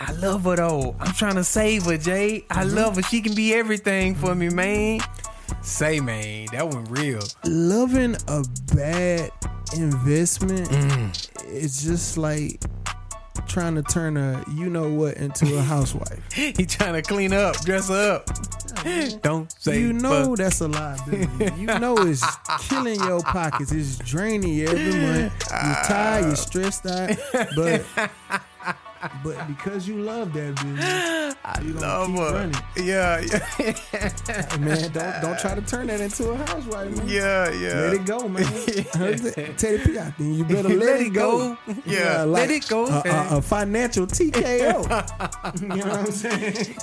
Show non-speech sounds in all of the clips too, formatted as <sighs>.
I love her though. I'm trying to save her, Jay. I Mm-hmm. love her. She can be everything for me, man. Say, man, that one real. Loving a bad investment Mm. is just like trying to turn a you know what into a <laughs> housewife. He trying to clean up, dress up. Don't say you know fuck. that's a liability. You know it's <laughs> killing your pockets. It's draining you every month. You're tired. You're stressed out. But <laughs> but because you love that business, you gonna love keep her. running. Yeah, yeah, Man, don't don't try to turn that into a housewife, man. yeah, yeah. Let it go, man. <laughs> Teddy P out there. You better let, Let it it go. go. Yeah, like let it go, A, a, a financial TKO. <laughs> you know what I'm saying?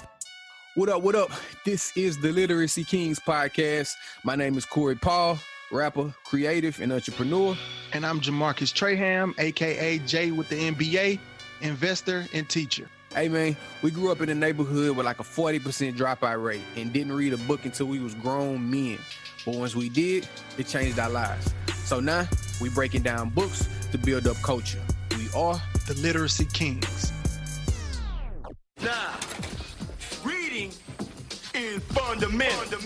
What up, what up? This is the Literacy Kings podcast. My name is Corey Paul, rapper, creative, and entrepreneur. And I'm Jamarcus Traham, aka Jay with the MBA, investor and teacher. Hey man, we grew up in a neighborhood with like a 40% dropout rate and didn't read a book until we was grown men. But once we did, it changed our lives. So now we breaking down books to build up culture. We are The Literacy Kings. Now, reading is fundamental.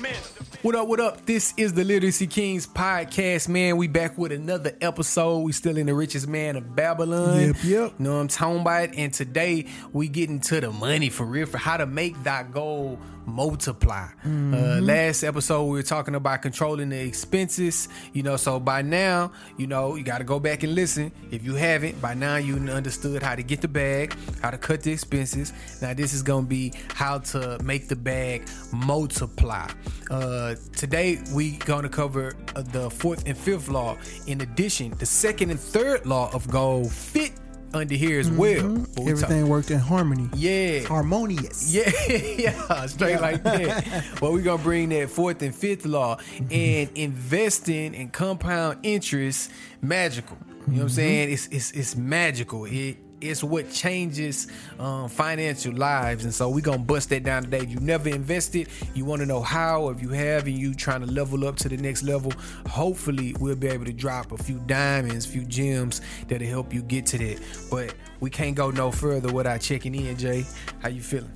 What up, what up? This is the Literacy Kings podcast, man. We back with another episode. We still in the richest man of Babylon. Yep, yep. Know what I'm talking about? And today we get into the money for real, for how to make that goal multiply. Uh, last episode we were talking about controlling the expenses. You know, so by now, you know, you got to go back and listen. If you haven't, by now you understood how to get the bag, how to cut the expenses. Now this is gonna be how to make the bag multiply. Uh, today we gonna cover uh, the fourth and fifth law. In addition, the second and third law of gold fit under here as mm-hmm. well. But we Everything worked in harmony. yeah. Harmonious. <laughs> Yeah, yeah, straight like that. <laughs> Well, we're gonna bring that fourth and fifth law mm-hmm. and investing in compound interest magical. You know what I'm mm-hmm. saying? It's it's it's magical. It it's what changes um, financial lives, and so we're gonna bust that down today. If you never invested, you want to know how. If you have, and you trying to level up to the next level, hopefully we'll be able to drop a few diamonds, few gems that'll help you get to that. But we can't go no further without checking in. Jay, how you feeling?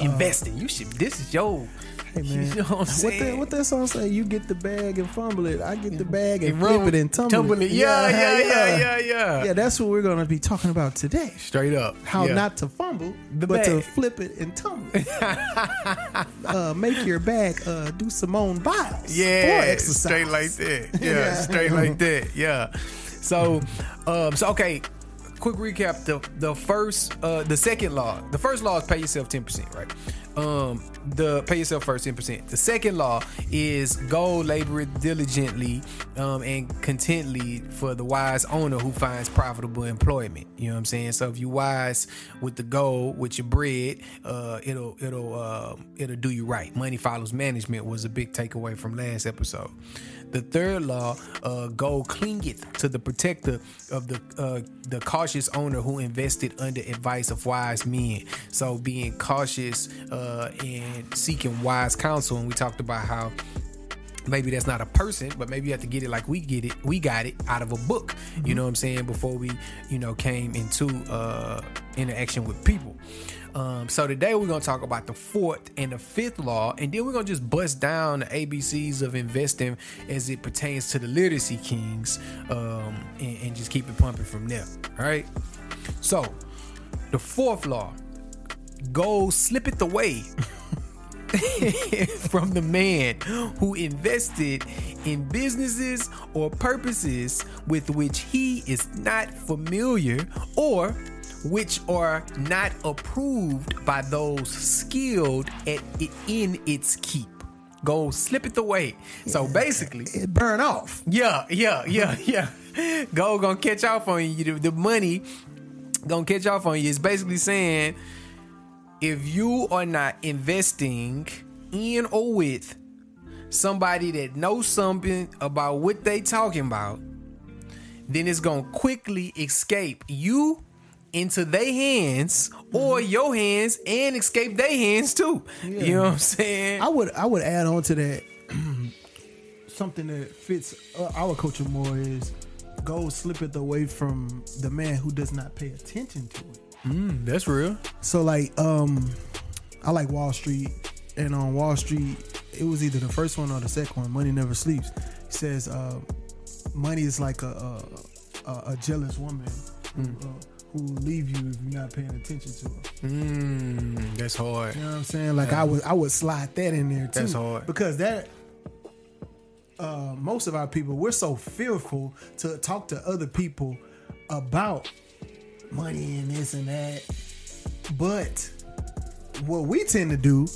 investing. You should. This is your. Hey <laughs> man, You know what I'm what that what that song say? You get the bag and fumble it. I get the bag and, And flip it and tumble, it. Yeah, yeah, yeah, yeah, yeah. Yeah, that's what we're gonna be talking about today. Straight up. How yeah. not to fumble, The but to flip it and tumble it. <laughs> uh, make your bag uh, do Simone Biles. Yeah, for exercise. straight like that. <laughs> Yeah, Yeah. straight like that. Yeah. So, um, so okay. Quick recap: the the first, uh, the second law. The first law is pay yourself ten percent, right? Um, the pay yourself first ten percent. The second law is go labor diligently um, and contently for the wise owner who finds profitable employment. You know what I'm saying? So if you wise with the goal with your bread, uh, it'll it'll uh, it'll do you right. Money follows management was a big takeaway from last episode. The third law, uh, gold clingeth to the protector of the uh, the cautious owner who invested under advice of wise men. So being cautious uh, and seeking wise counsel, and we talked about how maybe that's not a person, but maybe you have to get it like we get it. We got it out of a book. You know what I'm saying? Before we, you know, came into uh, interaction with people. Um, so today we're gonna talk about the fourth and the fifth law, and then we're gonna just bust down the ABCs of investing as it pertains to the literacy kings, um, and, and just keep it pumping from there. All right. So the fourth law, go slip it away <laughs> from the man who invested in businesses or purposes with which he is not familiar or which are not approved by those skilled at it in its keep. Go slip it away. So basically, It burn off. yeah, yeah, yeah, <laughs> yeah. Go gonna catch off on you. The, the money gonna catch off on you. It's basically saying if you are not investing in or with somebody that knows something about what they talking about, then it's gonna quickly escape you into their hands or your hands and escape their hands too. You know what I'm saying? I would I would add on to that <clears throat> something that fits uh, our culture more is go slip it away from the man who does not pay attention to it. Mm, that's real. So like, um, I like Wall Street, and on Wall Street, it was either the first one or the second one. Money never sleeps. It says, uh, money is like a a, a, a jealous woman who, uh, who leave you if you're not paying attention to them. Mm, that's hard. You know what I'm saying? Like I would I would slide that in there too. That's hard. Because that uh most of our people we're so fearful to talk to other people about money and this and that. But what we tend to do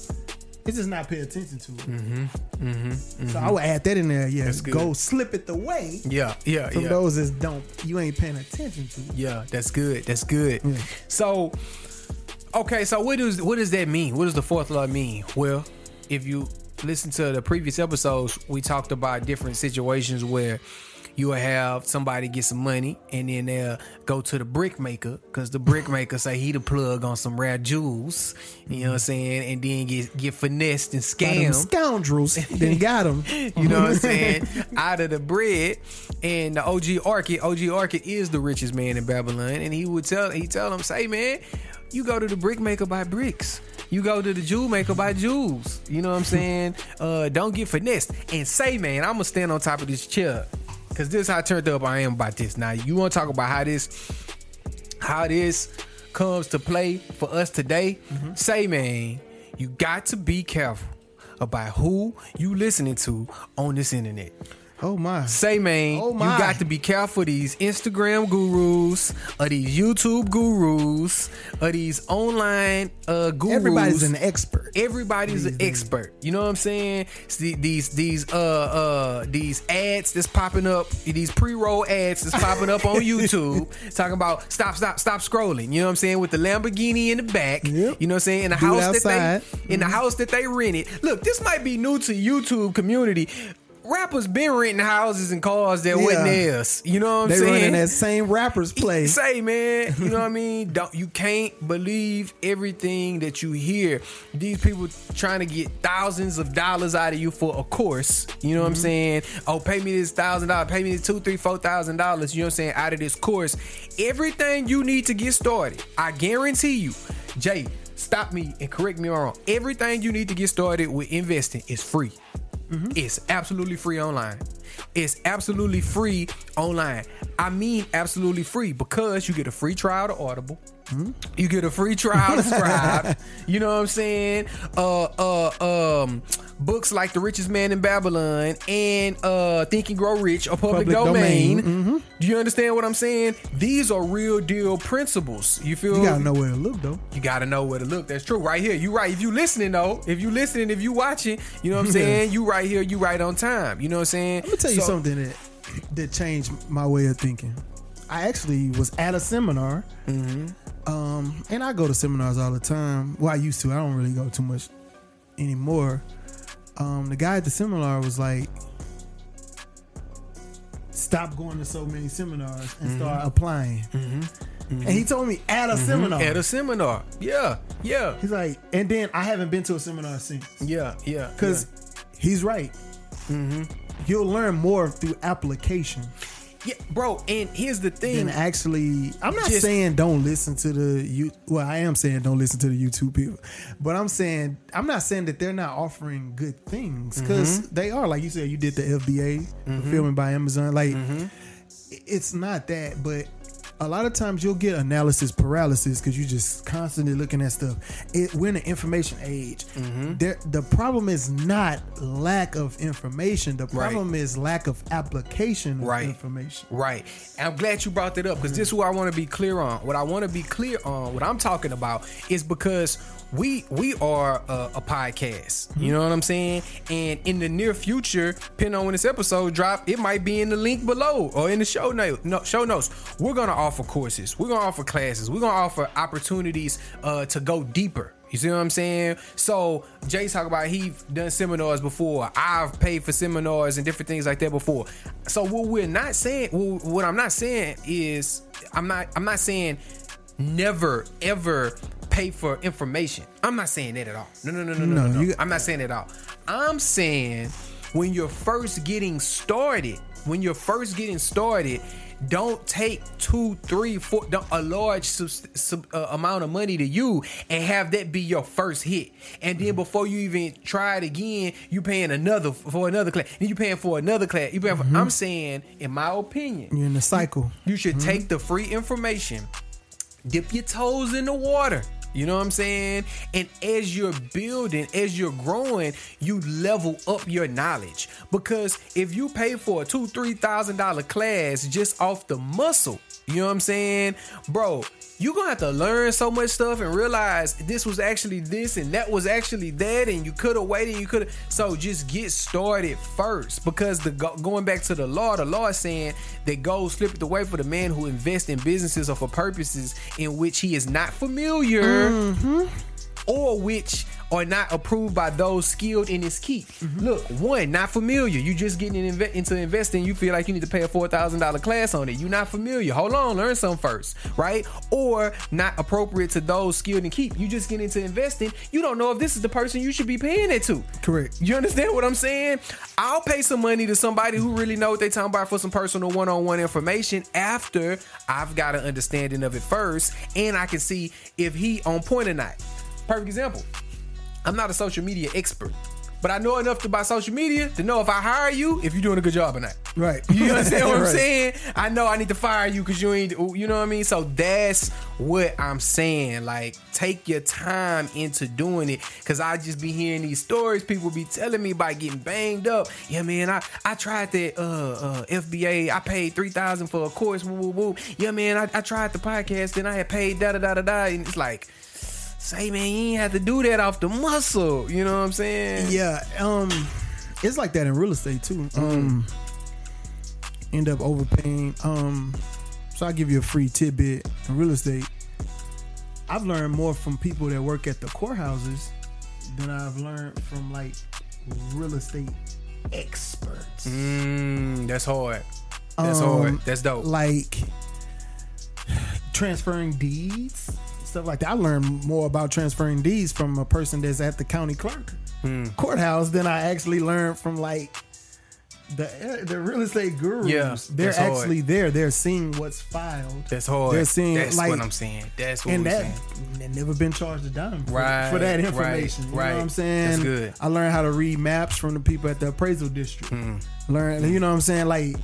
is just not pay attention to it. mm-hmm mm-hmm I would add that in there. Yeah, Mm-hmm. Go slip it away Yeah, yeah, from yeah. those that don't you ain't paying attention to. Yeah, that's good. That's good. So, okay, so what does what does that mean? What does the fourth law mean? Well, if you listen to the previous episodes, we talked about different situations where you will have somebody get some money and then they'll go to the brick maker because the brick <laughs> maker say he the plug on some rare jewels. You know what I'm saying? And then get get finessed and scammed. scoundrels, then got them. <laughs> You know what I'm <laughs> saying? Out of the bread. And the OG Arkad, OG Arkad is the richest man in Babylon. And he would tell he tell him, say, man, you go to the brick maker buy bricks. You go to the jewel maker buy jewels. You know what I'm saying? Uh, don't get finessed. And say, man, I'm gonna stand on top of this chair. Cause this is how turned up I am about this. Now you wanna talk about how this how this comes to play for us today, mm-hmm. say man, you got to be careful about who you listening to on this internet. Oh my. Say man, Oh, you got to be careful of these Instagram gurus, or these YouTube gurus, or these online uh gurus. Everybody's an expert. Everybody's an expert. You know what I'm saying? See, These these uh uh these ads that's popping up, these pre-roll ads that's popping up on <laughs> YouTube, talking about stop stop stop scrolling. You know what I'm saying? With the Lamborghini in the back. Yep. You know what I'm saying? In the Do house that. Mm-hmm. they in the house that they rented. Look, this might be new to YouTube community. Rappers been renting houses and cars that wasn't theirs. You know what I'm saying? They saying? running that same rappers play. <laughs> Say, man, you know what I <laughs> mean? Don't you can't believe everything that you hear. These people trying to get thousands of dollars out of you for a course. You know what I'm Mm-hmm. saying? Oh, pay me this thousand dollars, pay me this two, three, four thousand dollars. You know what I'm saying? Out of this course, everything you need to get started. I guarantee you, Jay. Stop me and correct me wrong. Everything you need to get started with investing is free. Mm-hmm. It's absolutely free online. It's absolutely free online. I mean, absolutely free because you get a free trial to Audible. You get a free trial to Scribd. <laughs> you know what I'm saying? Uh, uh, um, books like The Richest Man in Babylon and uh, Think and Grow Rich a Public, Public Domain. Domain. Do you understand what I'm saying? These are real deal principles. You feel? You gotta know where to look though. You gotta know where to look. That's true. Right here. You right. If you listening though, if you listening, if you watching, you know what I'm <laughs> saying? You right here, you right on time. You know what I'm saying? Let me tell you So- something that that changed my way of thinking. I actually was at a seminar, um, and I go to seminars all the time. Well, I used to. I don't really go too much anymore. Um, the guy at the seminar was like, "Stop going to so many seminars and start mm-hmm. applying." Mm-hmm. Mm-hmm. And he told me at a seminar. At a seminar. Yeah, yeah, He's like, and then I haven't been to a seminar since. yeah, yeah. Because he's right. You'll learn more through application yeah. bro. And here's the thing. than actually. I'm not Just- saying don't listen to the you. Well, I am saying don't listen to the YouTube people, but I'm saying I'm not saying that they're not offering good things because Mm-hmm. they are. Like you said, you did the FBA fulfillment by Amazon. Like Mm-hmm. it's not that, but. A lot of times you'll get analysis paralysis because you're just constantly looking at stuff. It, we're in an information age. Mm-hmm. There, the problem is not lack of information. The problem is lack of application of Right. information. Right. And I'm glad you brought that up because this is what I want to be clear on. What I want to be clear on, what I'm talking about, is because we we are a, a podcast. You know what I'm saying? And in the near future, depending on when this episode drop, it might be in the link below or in the show note, no, show notes. We're gonna offer courses. We're gonna offer classes. We're gonna offer opportunities uh, to go deeper. You see what I'm saying? So Jay talk about he done seminars before. I've paid for seminars and different things like that before. So what we're not saying, what I'm not saying is, I'm not, I'm not saying never ever pay for information. I'm not saying that at all. No, no, no, no, no, No, no. you- I'm not saying that at all. I'm saying when you're first getting started, when you're first getting started, Don't take two, three, four, a large sub, sub, uh, amount of money to you and have that be your first hit. And then mm-hmm. before you even try it again, you paying another for another class. Then you paying for another class. You paying for, mm-hmm. I'm saying, in my opinion, You're in the cycle. you should mm-hmm. take the free information, dip your toes in the water. You know what I'm saying? And as you're building, as you're growing, you level up your knowledge. Because if you pay for a two, three thousand dollar class just off the muscle, you know what I'm saying? Bro, you're gonna have to learn so much stuff and realize this was actually this and that was actually that, and you could have waited, you could have. So just get started first. Because the going back to the law, the law is saying that gold slippeth away for the man who invests in businesses or for purposes in which he is not familiar mm-hmm. Or which are not approved by those skilled in his keep. Mm-hmm. Look, one, not familiar. You just getting in inve- into investing. You feel like you need to pay a four thousand dollar class on it. You're not familiar. Hold on, learn some first, right? Or not appropriate to those skilled in keep. You just get into investing. You don't know if this is the person you should be paying it to. Correct. You understand what I'm saying? I'll pay some money to somebody who really know what they talking about for some personal one-on-one information after I've got an understanding of it first, and I can see if he on point or not. Perfect example. I'm not a social media expert, but I know enough about social media to know if I hire you, if you're doing a good job or not. Right. You understand <laughs> what I'm Right. saying? I know I need to fire you because you ain't, you know what I mean? So that's what I'm saying. Like, take your time into doing it because I just be hearing these stories. People be telling me about getting banged up. Yeah, man, I, I tried that uh, uh, FBA. I paid 3000 for a course. Woo, woo, woo. Yeah, man, I, I tried the podcast and I had paid da da da da da. And it's like, say, man, you ain't have to do that off the muscle. You know what I'm saying? Yeah, um, it's like that in real estate too. Um, end up overpaying. Um, so I give you a free tidbit in real estate. I've learned more from people that work at the courthouses than I've learned from like real estate experts. Mm, that's hard. That's Um, hard. That's dope. Like <sighs> transferring deeds, stuff like that. I learned more about transferring deeds from a person that's at the county clerk Hmm. courthouse than I actually learned from like the the real estate gurus. Yeah, they're that's hard. actually there. They're seeing what's filed. That's hard. They're seeing That's like what I'm saying. That's what and we're that saying. they've never been charged a dime for, Right, for that right, information. you know right. what I'm saying? That's good. I learned how to read maps from the people at the appraisal district. Hmm. Learn, you know what I'm saying? Like,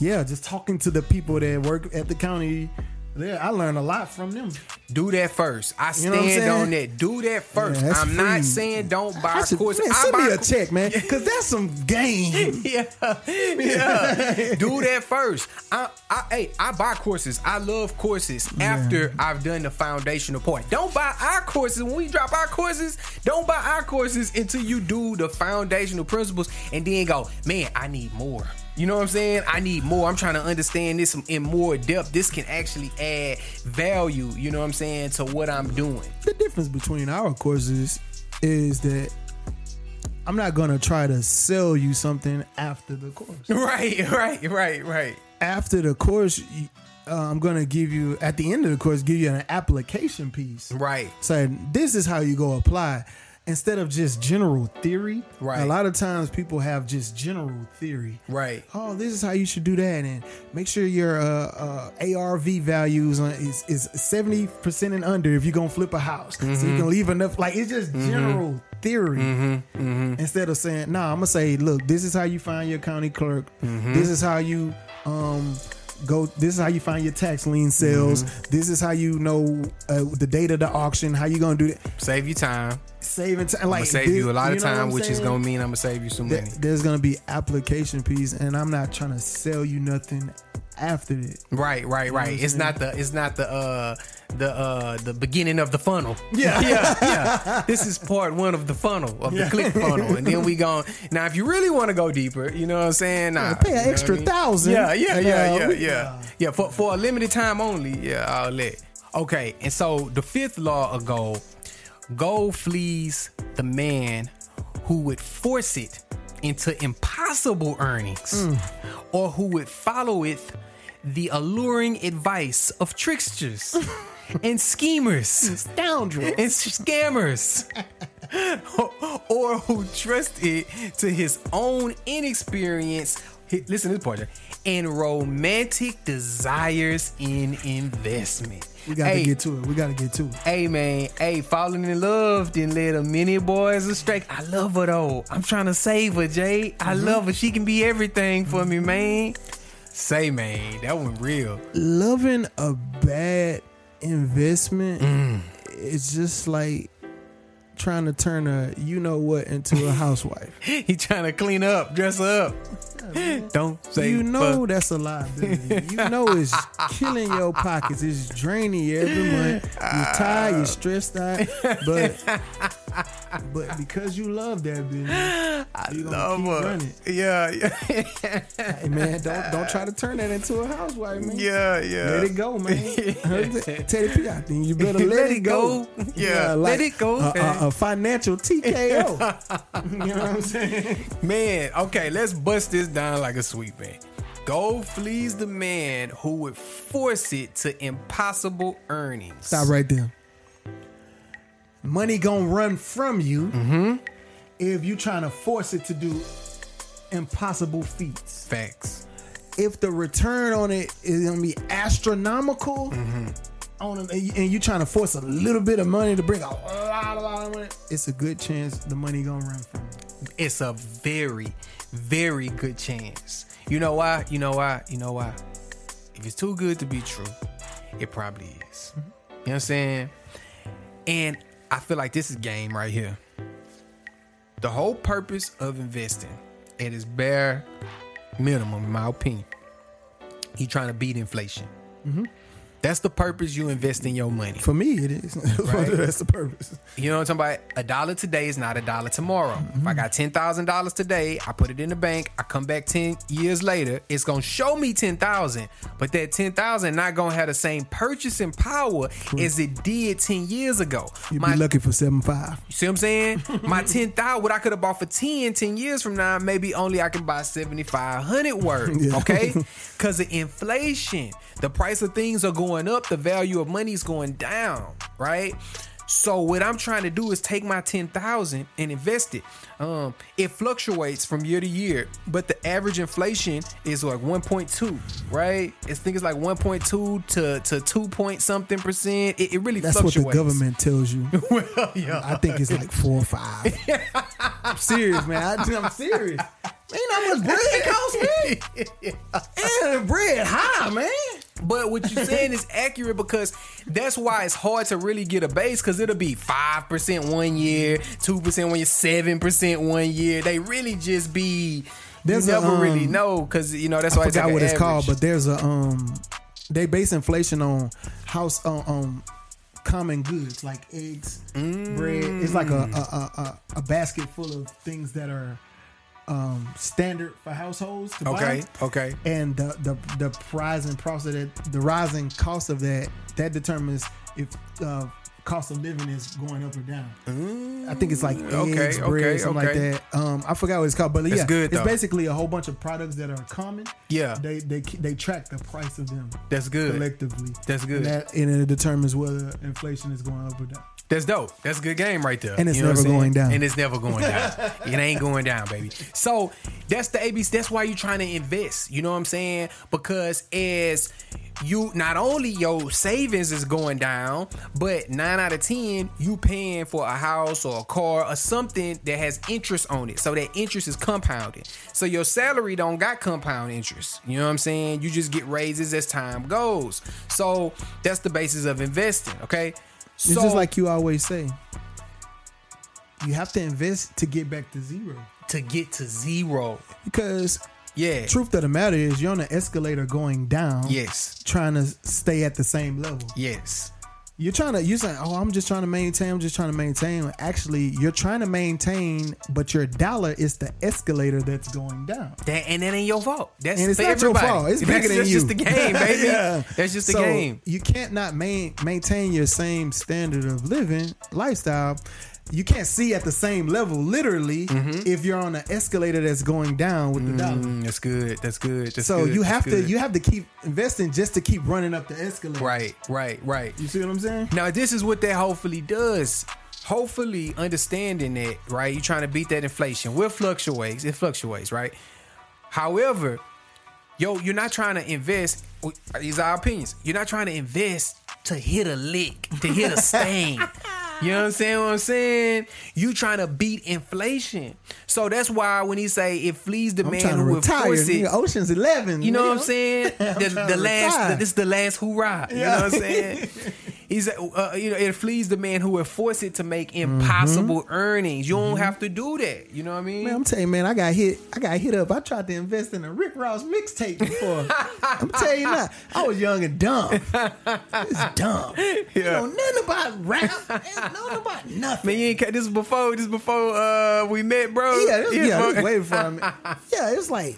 yeah, just talking to the people that work at the county. Yeah, I learned a lot from them. Do that first. I You know stand on that. Do that first. Yeah, I'm not saying don't buy I should, courses. man, I send buy me a check, man, because that's some game. <laughs> yeah, yeah. Do that first. I, I, hey, I buy courses. I love courses after I've done the foundational part. Don't buy our courses when we drop our courses. Don't buy our courses until you do the foundational principles and then go, man, I need more. You know what I'm saying? I need more. I'm trying to understand this in more depth. This can actually add value. You know what I'm saying to what I'm doing. the difference between our courses is that I'm not gonna try to sell you something after the course. <laughs> Right, right, right, right. After the course, uh, I'm gonna give you at the end of the course give you an application piece. Right. saying this is how you go apply instead of just general theory. Right. A lot of times people have just general theory. Right. Oh, this is how you should do that, and make sure your uh, uh, ARV values on, is is seventy percent and under if you're gonna flip a house, so Mm-hmm. you can leave enough. Like it's just general theory Mm-hmm. instead of saying, "Nah, I'm gonna say, look, this is how you find your county clerk. Mm-hmm. This is how you um." Go. This is how you find your tax lien sales. Mm-hmm. This is how you know uh, the date of the auction. How you gonna do that? Save you time. saving time. I'm Like save this- you a lot of know time, I'm which is gonna mean I'm gonna save you some Th- money. There's gonna be application piece, and I'm not trying to sell you nothing after it. Right, right, right. what I'm It's not the it's not the uh the uh the beginning of the funnel. <laughs> <laughs> Yeah. yeah, yeah. <laughs> This is part one of the funnel of the click funnel, and then we go. Now, if you really want to go deeper, you know what I'm saying? Nah, pay an you extra I mean? thousand. Yeah, yeah, yeah, yeah, yeah, yeah. For for a limited time only. Yeah, I'll let. Okay, and so the fifth law of gold: gold flees the man who would force it into impossible earnings, or who would follow it the alluring advice of tricksters <laughs> and schemers scoundrels and scammers, <laughs> or who trust it to his own inexperience. Listen to this part. And romantic desires in investment. We got Hey, to get to it. We got to get to it. Hey man, hey, falling in love didn't let a many boys astray. I love her though. I'm trying to save her, Jay. I Mm-hmm. love her. She can be everything for me, man. Say, man, that one real. Loving a bad investment Mm. is just like trying to turn a you know what into a <laughs> housewife. He trying to clean up, dress up. <laughs> Don't say you know fuck. that's a liability. You know it's killing your pockets. It's draining you every month. You're tired. You're <laughs> stressed out. But but because you love that business, <gasps> you gonna love keep her. running. Yeah, yeah, <laughs> Hey man, don't don't try to turn that into a housewife, man. yeah, yeah. Let it go, man. <laughs> Teddy P out there. You better let, Let it go. go. Yeah, let it go, A, a, a financial TKO. <laughs> you know what I'm saying? Man, okay, let's bust this down like a sweet man. Gold flees the man who would force it to impossible earnings. Stop right there. Money gonna run from you Mm-hmm. if you trying to force it to do impossible feats. Facts. If the return on it is gonna be astronomical, Mm-hmm. on and you trying to force a little bit of money to bring a lot, a lot of money, it's a good chance the money gonna run from you. It's a very, very good chance. You know why? You know why? You know why? If it's too good to be true, it probably is. You know what I'm saying? And I feel like this is game right here. The whole purpose of investing at its bare minimum, in my opinion, he trying to beat inflation. Mm-hmm. That's the purpose you invest in your money. For me, it is. <laughs> That's the purpose. You know what I'm talking about? A dollar today is not a dollar tomorrow. If I got mm-hmm. ten thousand dollars today, I put it in the bank. I come back ten years later, it's gonna show me ten thousand, but that ten thousand not gonna have the same purchasing power as it did ten years ago. You'd My- be lucky for seven five. you see what I'm saying? <laughs> My ten thousand, what I could have bought for 10, 10 years from now, maybe only I can buy seventy five hundred worth. <laughs> Yeah. Okay, because of inflation, the price of things are going up, the value of money is going down, right? So what I'm trying to do is take my ten thousand and invest it. Um, it fluctuates from year to year, but the average inflation is like 1.2, right? I think it's like 1.2 to to two point something percent. It, it really That's what the government tells you. <laughs> well, yeah. I think it's like four or five. <laughs> I'm serious, man. I, I'm serious. Know how much bread it costs me? <laughs> And bread high, man. But what you're saying is <laughs> accurate because that's why it's hard to really get a base because it'll be 5% one year, 2% one year, 7% one year. They really just be, There's you a, never really um, know because, you know, that's why I it's like forgot what it's called, but there's a um they base inflation on house on um, common goods like eggs, bread. It's like a, a a a basket full of things that are um standard for households to Okay, buy. okay. And the the the rising price of that the rising cost of that that determines if uh cost of living is going up or down. I think it's like eggs, Mm, okay, bread, okay, something okay. like that. Um, I forgot what it's called, but That's yeah, good, it's though. basically a whole bunch of products that are common. Yeah. they they they track the price of them That's good. collectively. That's good. and, that, and it determines whether inflation is going up or down. That's dope. That's a good game right there. And it's You know never going down. And it's never going down. it ain't going down, baby. So that's the ABC. That's why you're trying to invest. You know what I'm saying? Because as you not only your savings is going down, but nine out of ten you paying for a house or a car or something that has interest on it. So that interest is compounded. So your salary don't got compound interest. You know what I'm saying? You just get raises as time goes. So that's the basis of investing. Okay. It's just like you always say. You have to invest to get back to zero. to get to zero. Because Yeah. truth of the matter is you're on an escalator going down. Yes. Trying to stay at the same level. Yes. You're trying to you're saying, Oh, I'm just trying to maintain, I'm just trying to maintain. Actually, you're trying to maintain, but your dollar is the escalator that's going down. That and that ain't your fault. That's And it's not your fault. It's <laughs> that's, bigger than that's you. just the game, <laughs> baby. Yeah. That's just the So, game. You can't not main, maintain your same standard of living lifestyle. You can't see at the same level, literally, if you're on an escalator that's going down with the dollar. Mm, that's good. That's good. That's So good. you That's have to good. you have to keep investing just to keep running up the escalator. Right, right, right. You see what I'm saying? Now this is what that hopefully does. Hopefully understanding that, right? You're trying to beat that inflation. Will fluctuates. It fluctuates, right? However, yo, you're not trying to invest. These are our opinions. You're not trying to invest to hit a lick, to hit a stain. <laughs> You know what I'm saying? What I'm saying? You trying to beat inflation. So that's why when he say it flees the I'm man who will force it. Ocean's Eleven. You know what I'm saying? <laughs> I'm The, the last, retire. this is the last hoorah. You know what I'm saying? <laughs> He's, uh, you know, it flees the man who will force it to make impossible earnings. You don't have to do that. You know what I mean? Mm-hmm. Man, I'm telling you, man, I got hit. I got hit up. I tried to invest in a Rick Ross mixtape before. I'm <laughs> telling you now, I was young and dumb. It's dumb. <laughs> You know nothing about rap. Nothing about nothing. Man, you ain't this is before this before uh we met, bro. yeah, this, yeah, know- this was way before me. <laughs> Yeah, it's like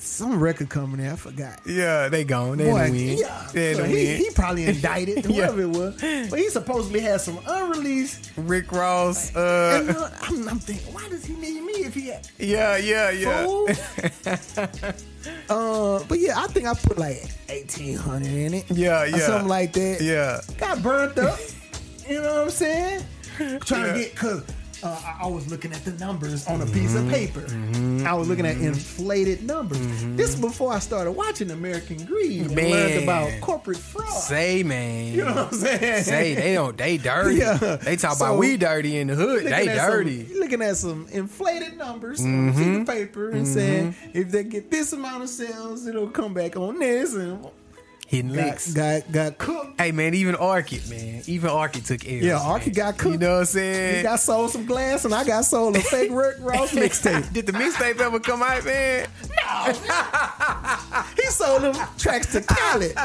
some record company. I forgot. yeah, they gone. They Boy, win. yeah, They so he, win. he probably <laughs> indicted, Yeah. whoever it was. But he supposedly had some unreleased. Rick Ross. And Uh, uh, I'm, I'm thinking, why does he need me if he had yeah, yeah, yeah. <laughs> uh, but yeah, I think I put like eighteen hundred in it. Yeah, or yeah. something like that. Yeah. got burnt up. you know what I'm saying? <laughs> Trying Yeah. to get because uh, I, I was looking at the numbers on a piece Mm-hmm. of paper. I was looking at inflated numbers. This is before I started watching American Greed and learned about corporate fraud. Say man. you know what I'm saying? Say they don't they dirty. <laughs> Yeah. They talk So, about we dirty in the hood. They at some- dirty. looking at some inflated numbers on a Mm-hmm. piece of paper and saying if they get this amount of sales, it'll come back on this and Hitting got licks. got, got cooked. Hey man, even Arkad, man. Even Arkad took L's. Yeah, man. got cooked. You know what I'm saying? He got sold some glass and I got sold a fake Rick <laughs> Ross mixtape. Did the mixtape ever come out, man? No. <laughs> he sold them tracks to Khaled. <laughs>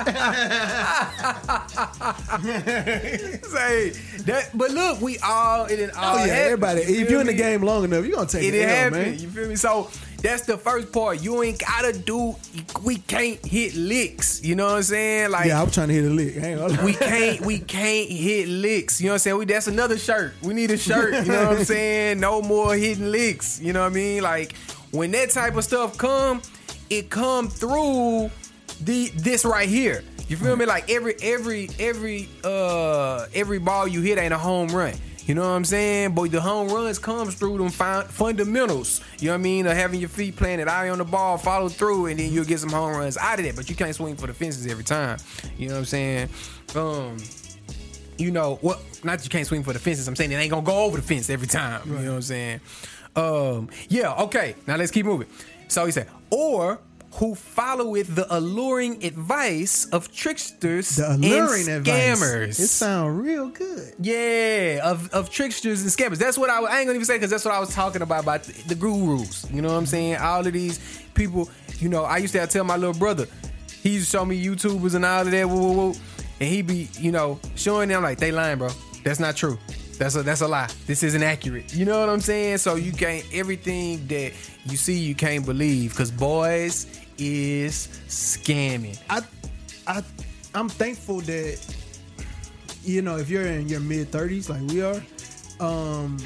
Say that, but look, we all it didn't oh, all Oh yeah, happen, everybody. you If you're in the game long enough, you're gonna take it it, man. You feel me? So that's the first part. You ain't gotta do. We can't hit licks. You know what I'm saying? Like Yeah, I'm trying to hit a lick. Hang on. we can't we can't hit licks. You know what I'm saying? We that's another shirt. We need a shirt. You know what I'm <laughs> saying? No more hitting licks. You know what I mean? Like when that type of stuff come, it come through the this right here. You feel me? Like every every every uh every ball you hit ain't a home run. You know what I'm saying? Boy, the home runs comes through them fun- fundamentals. You know what I mean? Of having your feet planted, eye on the ball, follow through, and then you'll get some home runs out of that. But you can't swing for the fences every time. You know what I'm saying? Um, you know, well, not that you can't swing for the fences. I'm saying it ain't gonna go over the fence every time. You know what I'm saying? Um, yeah, okay. Now let's keep moving. So he said, or who followeth the alluring advice of tricksters the alluring and advice. scammers. It sound real good. Yeah, of, of tricksters and scammers. That's what I, I ain't gonna even say because that's what I was talking about about the, gurus. You know what I'm saying? All of these people. You know, I used to to tell my little brother. He used to show me YouTubers and all of that. Woo, woo, woo, and he be, you know, showing them like they lying, bro. That's not true. That's a that's a lie. This isn't accurate. You know what I'm saying? So you can't everything that you see you can't believe because boys is scamming. I, I, I'm thankful that you know if you're in your mid 30s like we are, um,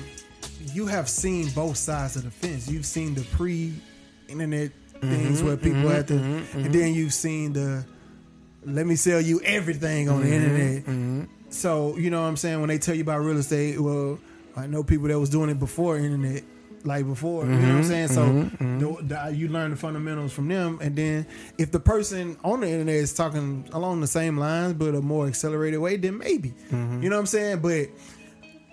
you have seen both sides of the fence. You've seen the pre-internet mm-hmm, things where people mm-hmm, have to, mm-hmm, and then you've seen the let me sell you everything on the internet. So you know what I'm saying when they tell you about real estate, well, I know people that was doing it before internet, like before. You know what I'm mm-hmm. saying? So mm-hmm. the, the, you learn the fundamentals from them, and then if the person on the internet is talking along the same lines but a more accelerated way, then maybe. Mm-hmm. You know what I'm saying? But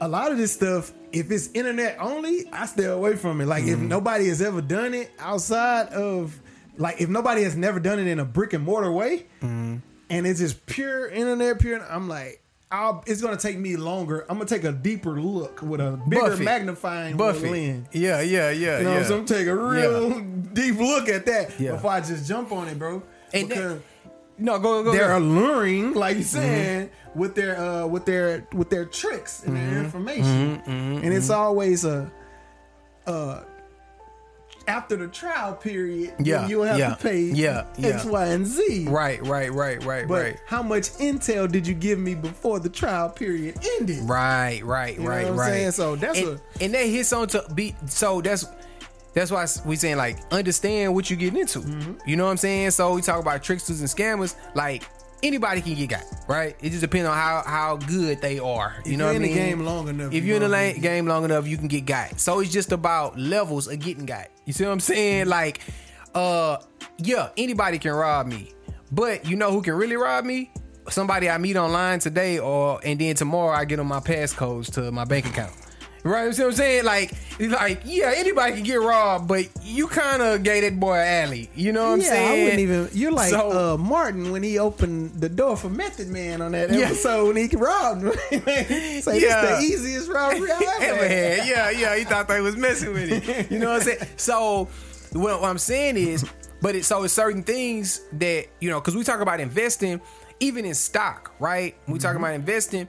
a lot of this stuff, if it's internet only, I stay away from it. Like if nobody has ever done it outside of, like if nobody has never done it in a brick and mortar way, and it's just pure internet, pure. I'm like, I'll, it's gonna take me longer. I'm gonna take a deeper look with a bigger Buffy. magnifying Buffy. lens. Yeah, yeah, yeah. You know, yeah. so I'm take a real deep look at that Yeah. before I just jump on it, bro. And that- no, go go. they're go. alluring, like you Mm-hmm. saying, with their uh with their with their tricks and Mm-hmm. their information, and it's always a uh after the trial period, Yeah, you'll have yeah, to pay yeah, X, yeah. Y, and Z. Right, right, right, right, But right. how much intel did you give me before the trial period ended? Right, right, know right, what I'm right. saying? So that's and, a- and that hits on to be so that's that's why we saying like understand what you're getting into. Mm-hmm. You know what I'm saying? So we talk about tricksters and scammers, like anybody can get got, right? It just depends on how how good they are. You If know you're what in I the mean? game long enough, if you you're in the gonna lane, get- game long enough, you can get got. So it's just about levels of getting got. You see what I'm saying? Like uh, yeah, anybody can rob me, but you know who can really rob me? Somebody I meet online today, or and then tomorrow I get on my passcodes to my bank account. Right, you see what I'm saying? Like, like, yeah, anybody can get robbed, but you kind of gave that boy an alley. You know what I'm yeah, saying? I wouldn't even. You're like So- uh, Martin when he opened the door for Method Man on that Yeah. episode when he robbed him. <laughs> so Yeah. the easiest robbery I ever ever <laughs> had. had. Yeah, yeah. He thought they was messing with it. You know what I'm saying? <laughs> So what, what I'm saying is, but it so it's certain things that you know because we talk about investing, even in stock, right? We talk about investing.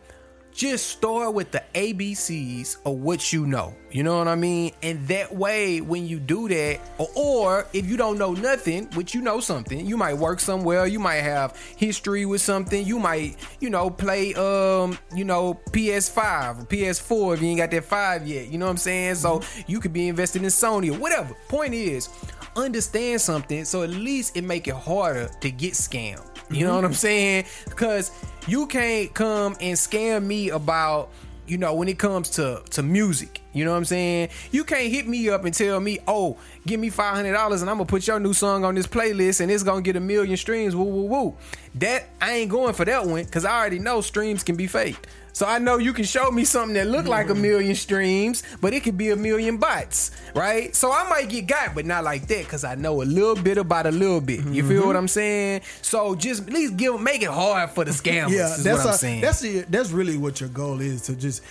Just start with the ABCs of what you know. You know what I mean? And that way, when you do that, or, or if you don't know nothing, which you know something, you might work somewhere, you might have history with something, you might, you know, play um, you know, PS5 or PS4 if you ain't got that five yet. You know what I'm saying? So you could be invested in Sony or whatever. Point is, understand something so at least it make it harder to get scammed. You know mm-hmm. what I'm saying? Because you can't come and scam me about you know when it comes to to music. You know what i'm saying? You can't hit me up and tell me oh give me $500 and i'm gonna put your new song on this playlist and it's gonna get a million streams. Woo woo woo. That i ain't going for that one because i already know streams can be faked so i know you can show me something that look like a million streams but it could be a million bots right so i might get got but not like that because i know a little bit about a little bit you feel what i'm saying so just at least give make it hard for the <laughs> scammers Yeah, that's what i'm a- saying that's the, that's really what your goal is to just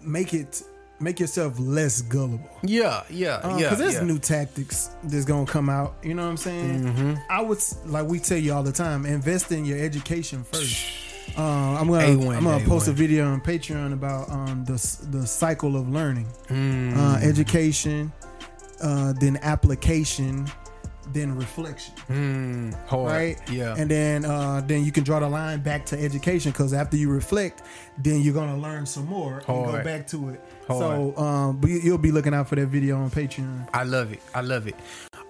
make it make yourself less gullible. Yeah, yeah, Uh, yeah. Cause there's yeah. new tactics that's gonna come out. You know what I'm saying? Mm-hmm. I would like we tell you all the time, invest in your education first. Uh, I'm gonna A1, I'm gonna post a video on Patreon about um, the the cycle of learning, Mm. uh, education, uh, then application, then reflection. Hard. Right? Yeah. And then uh, then you can draw the line back to education because after you reflect, then you're gonna learn some more and go back to it. Hard. So um, but you- you'll be looking out for that video on Patreon. I love it. I love it.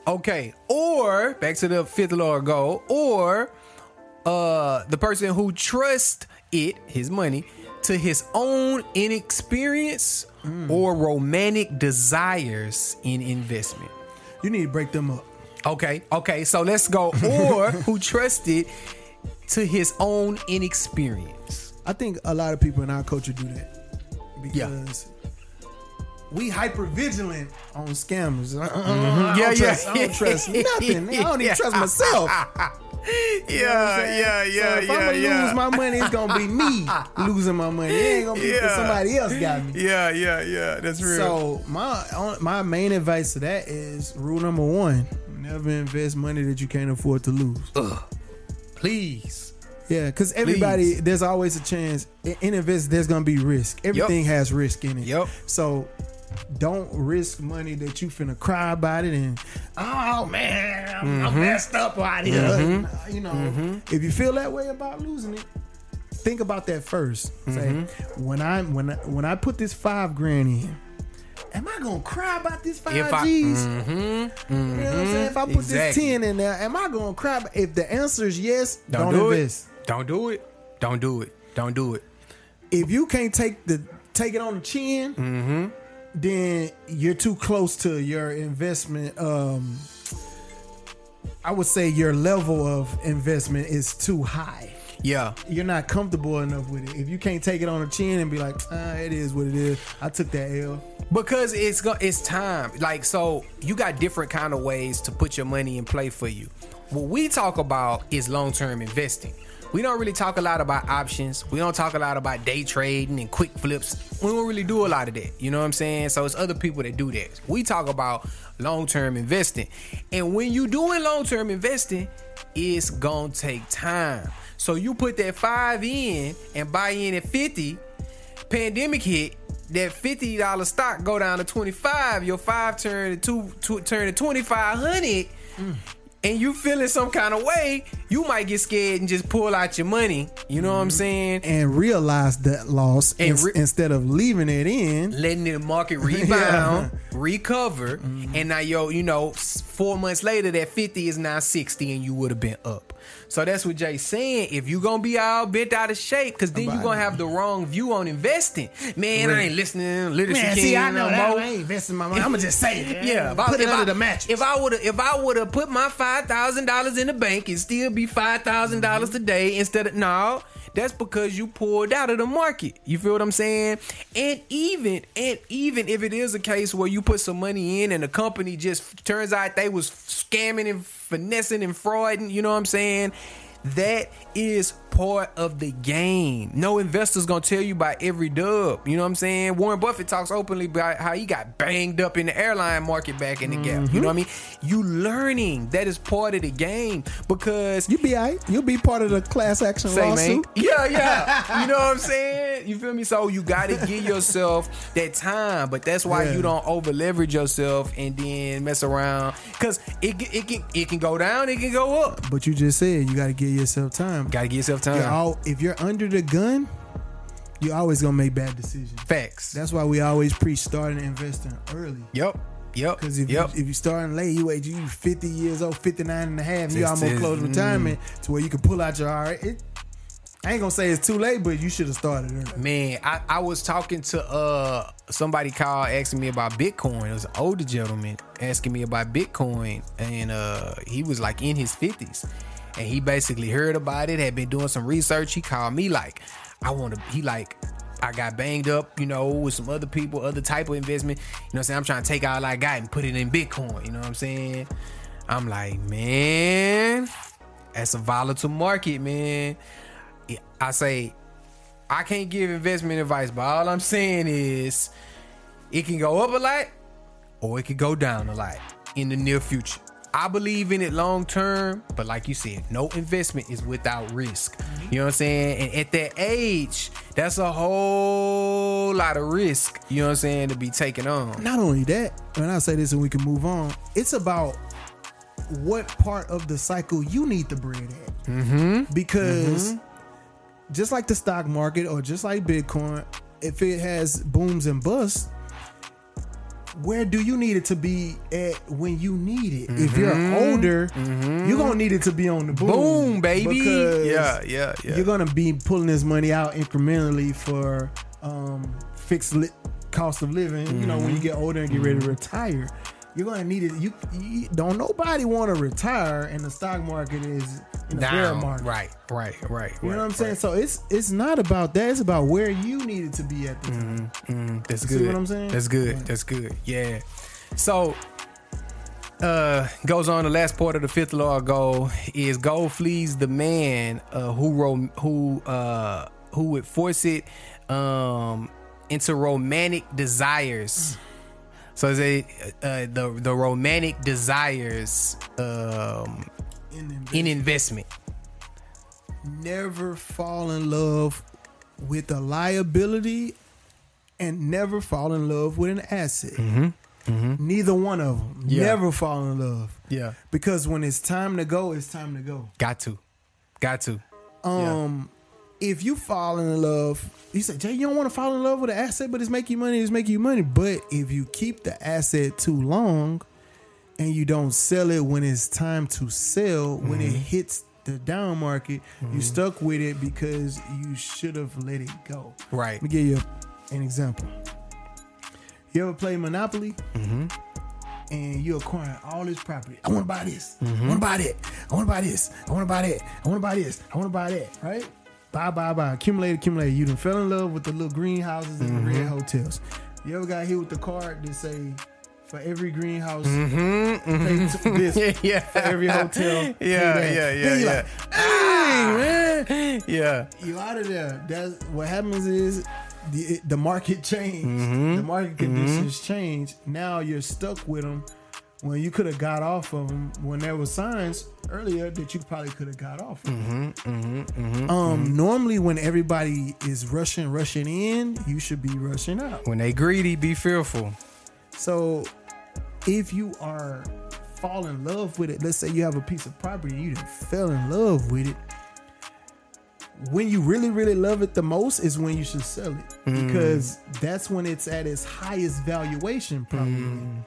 Okay. Or back to the fifth law goal, or uh the person who trusts it, his money, to his own inexperience or romantic desires in investment. You need to break them up. Okay, okay, so let's go. <laughs> Or who trusted to his own inexperience. I think a lot of people in our culture do that Yeah. because we hyper vigilant on scammers. I, I- I Mm-hmm. Yeah, don't yeah. trust, I don't trust <laughs> nothing. I don't even trust <laughs> myself. Yeah, yeah, yeah, what I'm so if I'm gonna lose my money, it's gonna be me <laughs> losing my money. It ain't gonna be because Yeah. somebody else got me. Yeah, yeah, yeah. That's real. So my my main advice to that is rule number one: never invest money that you can't afford to lose. please. Yeah, because everybody, Please. there's always a chance in in invest. There's gonna be risk. Everything has risk in it. Yep. So don't risk money that you finna cry about it and oh man, I'm, Mm-hmm. I'm messed up out here. You know, if you feel that way about losing it, think about that 1st Mm-hmm. Say when I when I, when I put this five grand in. Am I gonna cry about this five If I- G's? You know what I'm saying? If I put this ten in there, am I gonna cry? If the answer is yes, Don't, don't, do invest. it. Don't do it. Don't do it. Don't do it. if you can't take the take it on the chin, Mm-hmm. Then you're too close to your investment. Um, I would say your level of investment is too high. Yeah. You're not comfortable enough with it. If you can't take it on the chin and be like, ah, it is what it is. I took that L. Because it's go- it's time. Like so, you got different kind of ways to put your money in play for you. What we talk about is long term investing. We don't really talk a lot about options. We don't talk a lot about day trading and quick flips. We don't really do a lot of that. You know what I'm saying? So it's other people that do that. We talk about long term investing. And when you doing long term investing, it's gonna take time. So you put that five in and buy in at 50, pandemic hit, that fifty dollar stock go down to twenty five. Your five turn to two, two turn to twenty five hundred. Mm. And you feeling some kind of way, you might get scared and just pull out your money. You know what I'm mm-hmm. saying? and realize that loss And re- instead of leaving it in. letting the market <laughs> rebound, recover, mm-hmm. and now yo, you know, four months later, that fifty is now sixty, and you would have been up. So that's what Jay's saying. If you gonna be all bent out of shape, because then you About gonna have the wrong view on investing. Man, I ain't listening to literacy Man, king see, I know no that. more. I ain't investing my money. I'm gonna just say it. Yeah, if I, put it if under I, the mattress. If I would have, if I would have put my five thousand dollars in the bank, it'd still be five thousand dollars mm-hmm. today instead of no. That's because you pulled out of the market. You feel what I'm saying? And even and even if it is a case where you put some money in and the company just turns out they was scamming and finessing and frauding, you know what I'm saying? That is part of the game. No investor's gonna tell you about every dub. You know what I'm saying? Warren Buffett talks openly about how he got banged up in the airline market back in the gap. You know what I mean? You learning that is part of the game because you be alright. You'll be part of the class action Say, man. lawsuit. <laughs> Yeah, yeah. You know what I'm saying? You feel me? So you gotta give yourself that time, but that's why Yeah. you don't over leverage yourself and then mess around. Cause it can- it can it can go down, it can go up. But you just said you got to give yourself time. Gotta give yourself time. You're time. all, if you're under the gun, you're always gonna make bad decisions. Facts. That's why we always preach starting investing early. yep. Yep. Because if, yep. you, if you starting late, you wait, you 50 years old, 59 and a half, you almost close to retirement to where you can pull out your RA. It, I ain't gonna say it's too late, but you should have started early. Man, I, I was talking to uh somebody called asking me about Bitcoin. It was an older gentleman asking me about Bitcoin, and uh he was like in his fifties, and he basically heard about it, had been doing some research. He called me like, I want to. He like. I got banged up, you know, with some other people, other type of investment. You know I'm saying? I'm trying to take all I got and put it in Bitcoin. You know what I'm saying? I'm like, man, that's a volatile market, man. I say, I can't give investment advice, but all I'm saying is it can go up a lot or it could go down a lot in the near future. I believe in it long term, but like you said, no investment is without risk. You know what I'm saying? And at that age, that's a whole lot of risk, you know what I'm saying, to be taken on. Not only that, and I'll say this and we can move on, it's about what part of the cycle you need the bread at. Mm-hmm. Because just like the stock market or just like Bitcoin, if it has booms and busts, where do you need it to be at when you need it? If you're older, you're gonna need it to be on the boom, Boom, baby. Yeah, yeah, yeah. You're gonna be pulling this money out incrementally for um, fixed li- cost of living. You know, when you Mm-hmm. get older and get ready to retire, you're gonna need it. You, you don't nobody want to retire, and the stock market is in a bear market. Right, right, right. You know what I'm saying? right. So it's it's not about that. It's about where you needed to be at the time. Mm, that's See good. what I'm saying? That's good. Yeah. That's good. Yeah. So uh goes on the last part of the fifth law of gold is gold flees the man uh who ro- who uh who would force it um into romantic desires. So they uh, the the romantic desires um In the in investment. never fall in love with a liability and never fall in love with an asset. Neither one of them. Mm-hmm. Yeah. Never fall in love. Yeah. Because when it's time to go, it's time to go. Got to. Got to. Um, if you fall in love, you say, Jay, you don't want to fall in love with an asset, but it's making money, it's making you money. But if you keep the asset too long and you don't sell it when it's time to sell, when it Mm-hmm. hits the down market, you stuck with it because you should have let it go. Right. Let me give you an example. You ever play Monopoly? Mm-hmm. And you acquire all this property. I want to buy this. Mm-hmm. I want to buy that. I want to buy this. I want to buy that. I want to buy this. I want to buy that. Right? Buy, buy, buy. Accumulate, accumulate. You done fell in love with the little greenhouses and Mm-hmm. the red hotels. You ever got hit with the card that say, for every greenhouse, Mm-hmm. t- this. <laughs> yeah. For every hotel, <laughs> Yeah, yeah, yeah, Then yeah. like, <laughs> dang, man Yeah. you out of there. That's what happens is the the market changed. Mm-hmm. The market conditions change. Now you're stuck with them when you could have got off of them when there were signs earlier that you probably could have got off. Of mm-hmm, mm-hmm, mm-hmm, um, mm-hmm. normally when everybody is rushing, rushing in, you should be rushing out. When they greedy, be fearful. So if you are fall in love with it. Let's say you have a piece of property and you done fell in love with it. When you really, really love it the most is when you should sell it mm. because that's when it's at its highest valuation, probably. Mm.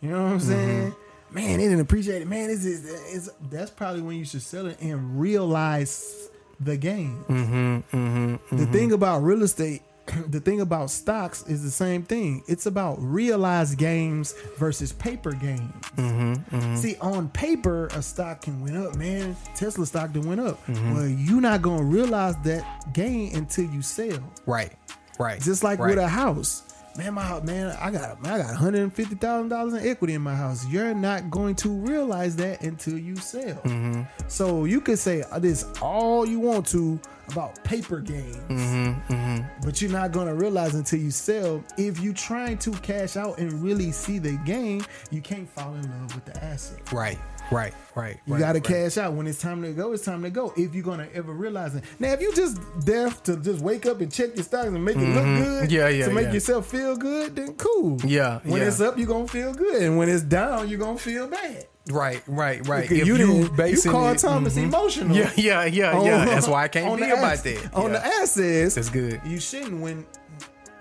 You know what I'm mm-hmm. saying? Man, they didn't appreciate it. Man, it's, it's that's probably when you should sell it and realize the gain. Mm-hmm, mm-hmm, the thing about real estate, <clears throat> the thing about stocks is the same thing. It's about realized gains versus paper gains. See, on paper, a stock can went up, man. Tesla stock done went up. Well, you're not gonna realize that gain until you sell. Right. Right. Just like right. with a house. Man, my man, I got man, I got one hundred and fifty thousand dollars in equity in my house. You're not going to realize that until you sell. Mm-hmm. So you could say uh, this all you want to about paper gains, Mm-hmm, but you're not going to realize until you sell. If you're trying to cash out and really see the gain, you can't fall in love with the asset. Right. Right. Right. You right, got to right. cash out when it's time to go. It's time to go. If you're gonna ever realize it. Now, if you just deaf to just wake up and check your stocks and make it look good, Mm-hmm. Yeah, yeah, to make yeah. yourself feel good, then cool. Yeah, When yeah. it's up, you're gonna feel good, and when it's down, you're gonna feel bad. Right. Right. Right. Because If you didn't, you call it- Thomas Mhm. emotional. Yeah. Yeah. Yeah. on- Yeah. That's why I can't be about ass- that. On yeah. the assets, That's good. you shouldn't when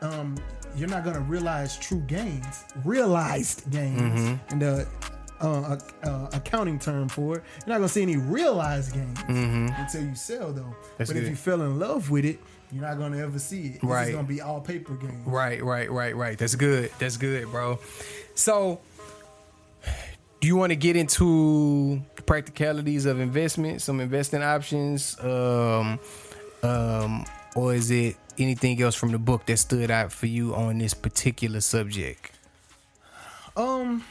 um you're not gonna realize true gains, realized gains, Mm-hmm. and the uh, uh, accounting term for it. You're not gonna see any realized gains until you sell, though. Mm-hmm. That's but if you fell in love with it, you're not gonna ever see it. Right. is gonna be all paper gains. Right, right, right, right. That's good. That's good, bro. So, do you want to get into the practicalities of investment, some investing options, um, um, or is it anything else from the book that stood out for you on this particular subject? Um,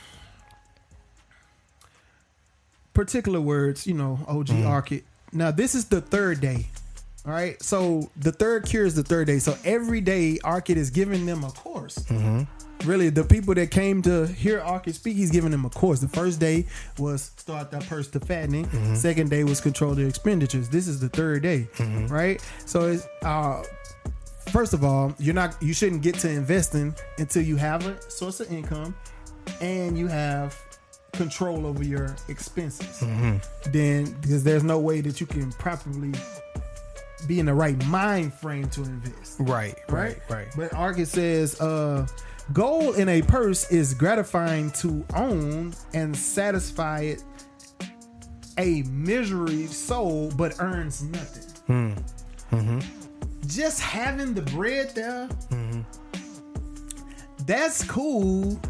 particular words, you know, OG. Arkad. Now this is the third day. All right, so the third cure is the third day. So every day, Arkad is giving them a course. Mm-hmm. Really, the people that came to hear Arkad speak, he's giving them a course. The first day was start that purse to fattening. Mm-hmm. Second day was control their expenditures. This is the third day, Mm-hmm. right? So it's uh, first of all, you're not you shouldn't get to investing until you have a source of income and you have control over your expenses. Mm-hmm. Then because there's no way that you can properly be in the right mind frame to invest. Right, Right? right, right. But Arkad says, uh, gold in a purse is gratifying to own and satisfy it a misery soul, but earns nothing. Hmm. Mm-hmm. Just having the bread there, mm-hmm. that's cool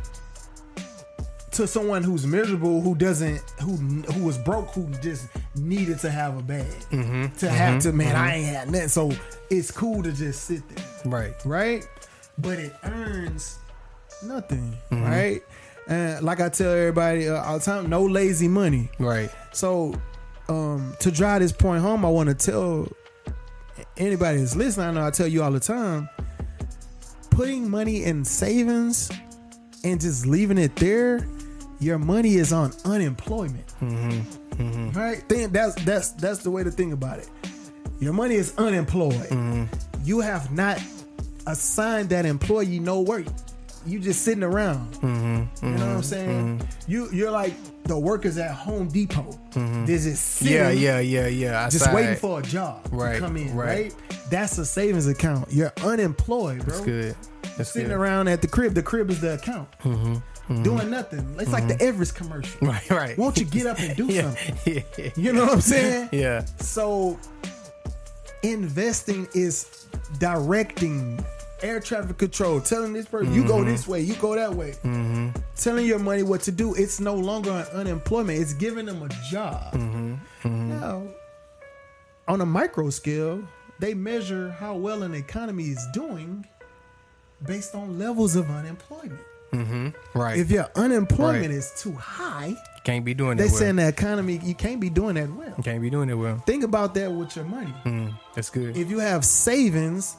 to someone who's miserable, who doesn't, who who was broke, who just needed to have a bag, to have to, man, I ain't had nothing. So it's cool to just sit there Right. right? But it earns nothing, right? And like I tell everybody uh, all the time, no lazy money. Right. So, um, to drive this point home, I want to tell anybody that's listening. I know I tell you all the time, putting money in savings and just leaving it there, your money is on unemployment. Mm-hmm. Mm-hmm. Right? Think that's that's that's the way to think about it. Your money is unemployed. Mm-hmm. You have not assigned that employee no work. You just sitting around. You know what I'm saying? You you're like the workers at Home Depot. Just sitting, Yeah, yeah, yeah, yeah. just Outside. waiting for a job Right, to come in. right. Right. That's a savings account. You're unemployed, bro. That's good. That's Sitting good. around at the crib. The crib is the account. Doing nothing. It's like the Everest commercial. <laughs> Right, right. Won't you get up and do <laughs> yeah, something? yeah, You know what I'm saying? <laughs> yeah. So investing is directing air traffic control, telling this person you Mm-hmm. go this way, you go that way, telling your money what to do. It's no longer an unemployment. It's giving them a job. Mm-hmm. Now, on a micro scale, they measure how well an economy is doing based on levels of unemployment. Right. If your unemployment Right. is too high, you can't be doing they well. saying the economy you can't be doing that well. You can't be doing it well. Think about that with your money. Mm, that's good. if you have savings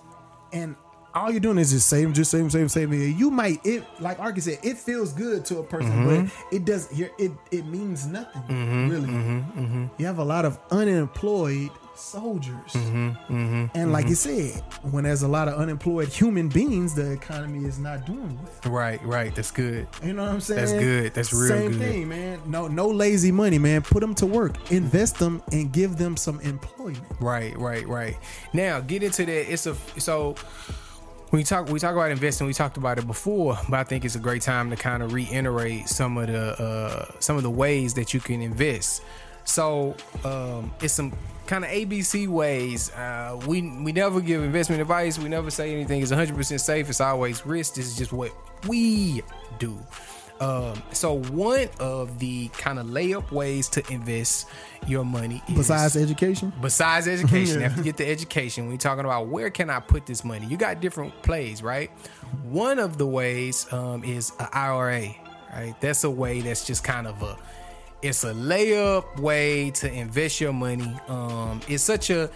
and all you're doing is just saving, just saving, saving, saving, you might it like Arky said, it feels good to a person, Mm-hmm. but it does it it means nothing really. You have a lot of unemployed soldiers. Mm-hmm, and like you said, when there's a lot of unemployed human beings, the economy is not doing well. Right, right. That's good. You know what I'm saying? That's good. That's real Same good. thing, man. No, no lazy money, man. Put them to work, invest them, and give them some employment. Right, right, right. Now get into that. It's a so when we talk we talk about investing. We talked about it before, but I think it's a great time to kind of reiterate some of the uh, some of the ways that you can invest. So um, it's some kind of ABC ways. Uh, we we never give investment advice. We never say anything is 100 percent safe. It's always risk. This is just what we do. Um, so one of the kind of layup ways to invest your money is Besides education, besides education, <laughs> Yeah. after you get the education, we're talking about where can I put this money? You got different plays, right? One of the ways um, is an IRA, right? That's a way that's just kind of a it's a layup way to invest your money. Um, it's such a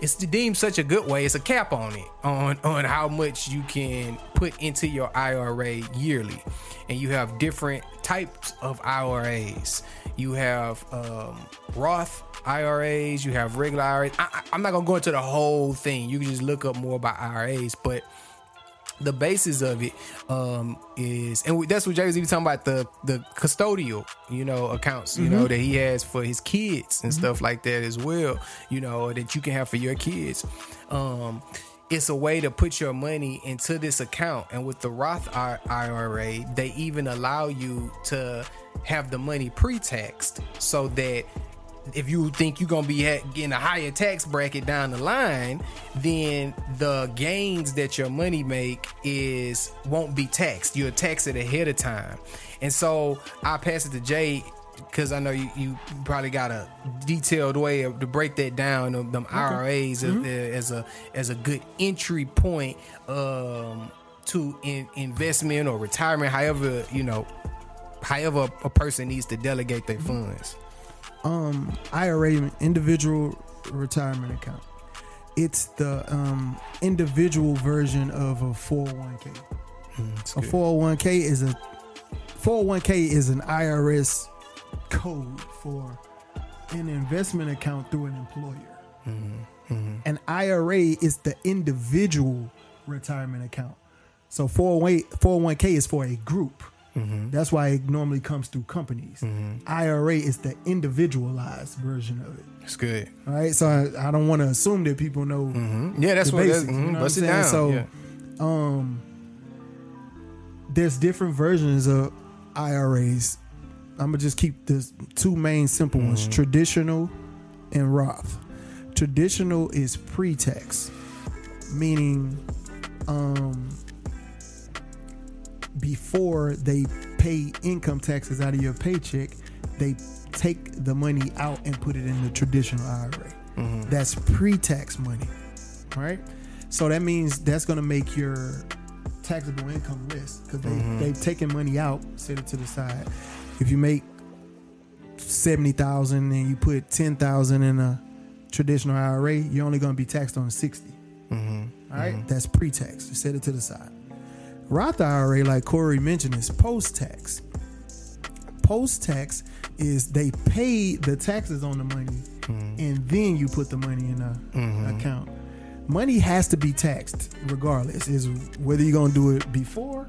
it's deemed such a good way. It's a cap on it on on how much you can put into your IRA yearly, and you have different types of IRAs. You have um, Roth IRAs. You have regular IRAs. I, I'm not gonna go into the whole thing. You can just look up more about IRAs, but the basis of it um, is, and that's what Jay was even talking about the the custodial, you know, accounts, you know, that he has for his kids and stuff like that as well, you know, that you can have for your kids. Um, it's a way to put your money into this account, and with the Roth IRA, they even allow you to have the money pre-taxed, so that if you think you're gonna be getting a higher tax bracket down the line, then the gains that your money make is won't be taxed. You'll tax it ahead of time. And so I pass it to Jay because I know you, you probably got a detailed way of, to break that down of them IRAs as, as a as a good entry point um, to in, investment or retirement, however you know, however a person needs to delegate their funds. Um, IRA, individual retirement account. It's the um, individual version of a 401k. A 401k is a 401k is an IRS code for an investment account through an employer. An IRA is the individual retirement account. So 401 401k is for a group. That's why it normally comes through companies. IRA is the individualized version of it. It's good. All right, so I, I don't want to assume that people know Yeah, that's the what that's, basics, you mhm, know bust what it I'm down. saying? yeah. So, um, there's different versions of IRAs. I'm gonna just keep this two main simple ones: Mm-hmm. traditional and Roth. Traditional is pre-tax, meaning, um, before they pay income taxes out of your paycheck, they take the money out and put it in the traditional IRA. Mm-hmm. That's pre-tax money, right? So that means that's going to make your taxable income less because they mm-hmm. they've taken money out, set it to the side. If you make seventy thousand and you put ten thousand in a traditional IRA, you're only going to be taxed on 60 All right? that's pre-tax. Set it to the side. Roth IRA, like Corey mentioned, is post-tax. Post-tax is they pay the taxes on the money, mm-hmm. and then you put the money in a mm-hmm. account. Money has to be taxed regardless. Is whether you're gonna do it before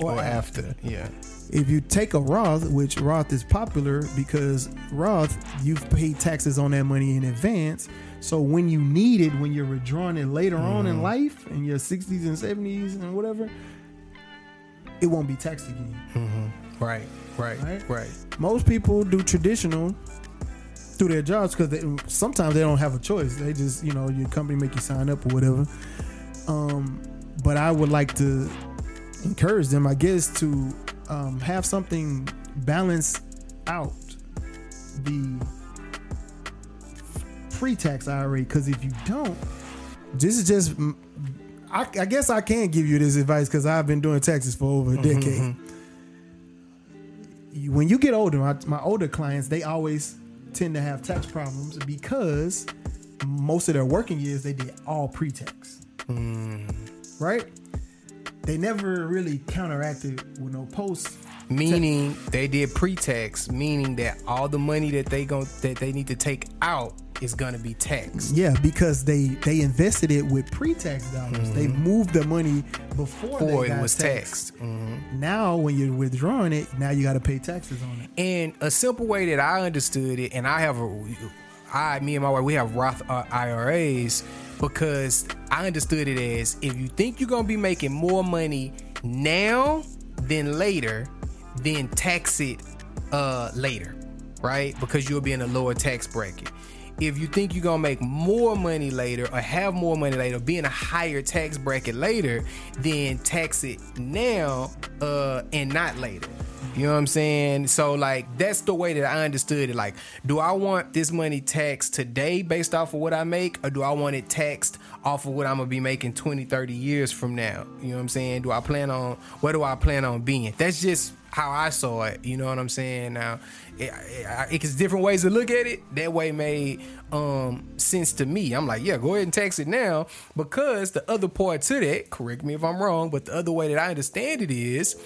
or, Or after. after, yeah. If you take a Roth, which Roth is popular because Roth, you've paid taxes on that money in advance. So when you need it, when you're withdrawing it later on in mm-hmm. life, in your 60s and 70s and whatever, it won't be taxed again. Right, right, Right? right. Most people do traditional through their jobs because sometimes they don't have a choice. They just, you know, your company make you sign up or whatever. Um, but I would like to encourage them, I guess, to um, have something balance out the pre-tax IRA. Because if you don't, this is just. I, I guess I can give you this advice because I've been doing taxes for over a mm-hmm, decade mm-hmm. you- when you get older, my, my older clients, they always tend to have tax problems because most of their working years they did all pre-tax. Mm-hmm. Right? They never really counteracted with no post. Meaning they did pre-tax, meaning that all the money that they go that they need to take out is gonna be taxed. Yeah, because they they invested it with pre-tax dollars. They moved the money before, Before it was taxed. taxed. Mhm. Now, when you're withdrawing it, now you got to pay taxes on it. And a simple way that I understood it, and I have a, I, me and my wife, we have Roth uh, IRAs because I understood it as if you think you're gonna be making more money now than later, then tax it uh later, right? Because you'll be in a lower tax bracket. If you think you're gonna make more money later or have more money later, be in a higher tax bracket later, then tax it now uh and not later. You know what I'm saying? So like that's the way that I understood it. Like, do I want this money taxed today based off of what I make, or do I want it taxed off of what I'm gonna be making 20, 30 years from now? You know what I'm saying? Do I plan on where do I plan on being? That's just how I saw it. You know what I'm saying? Now, it, it, it's different ways to look at it. That way made um sense to me. I'm like, yeah, go ahead and tax it now because the other part to that, correct me if I'm wrong, but the other way that I understand it is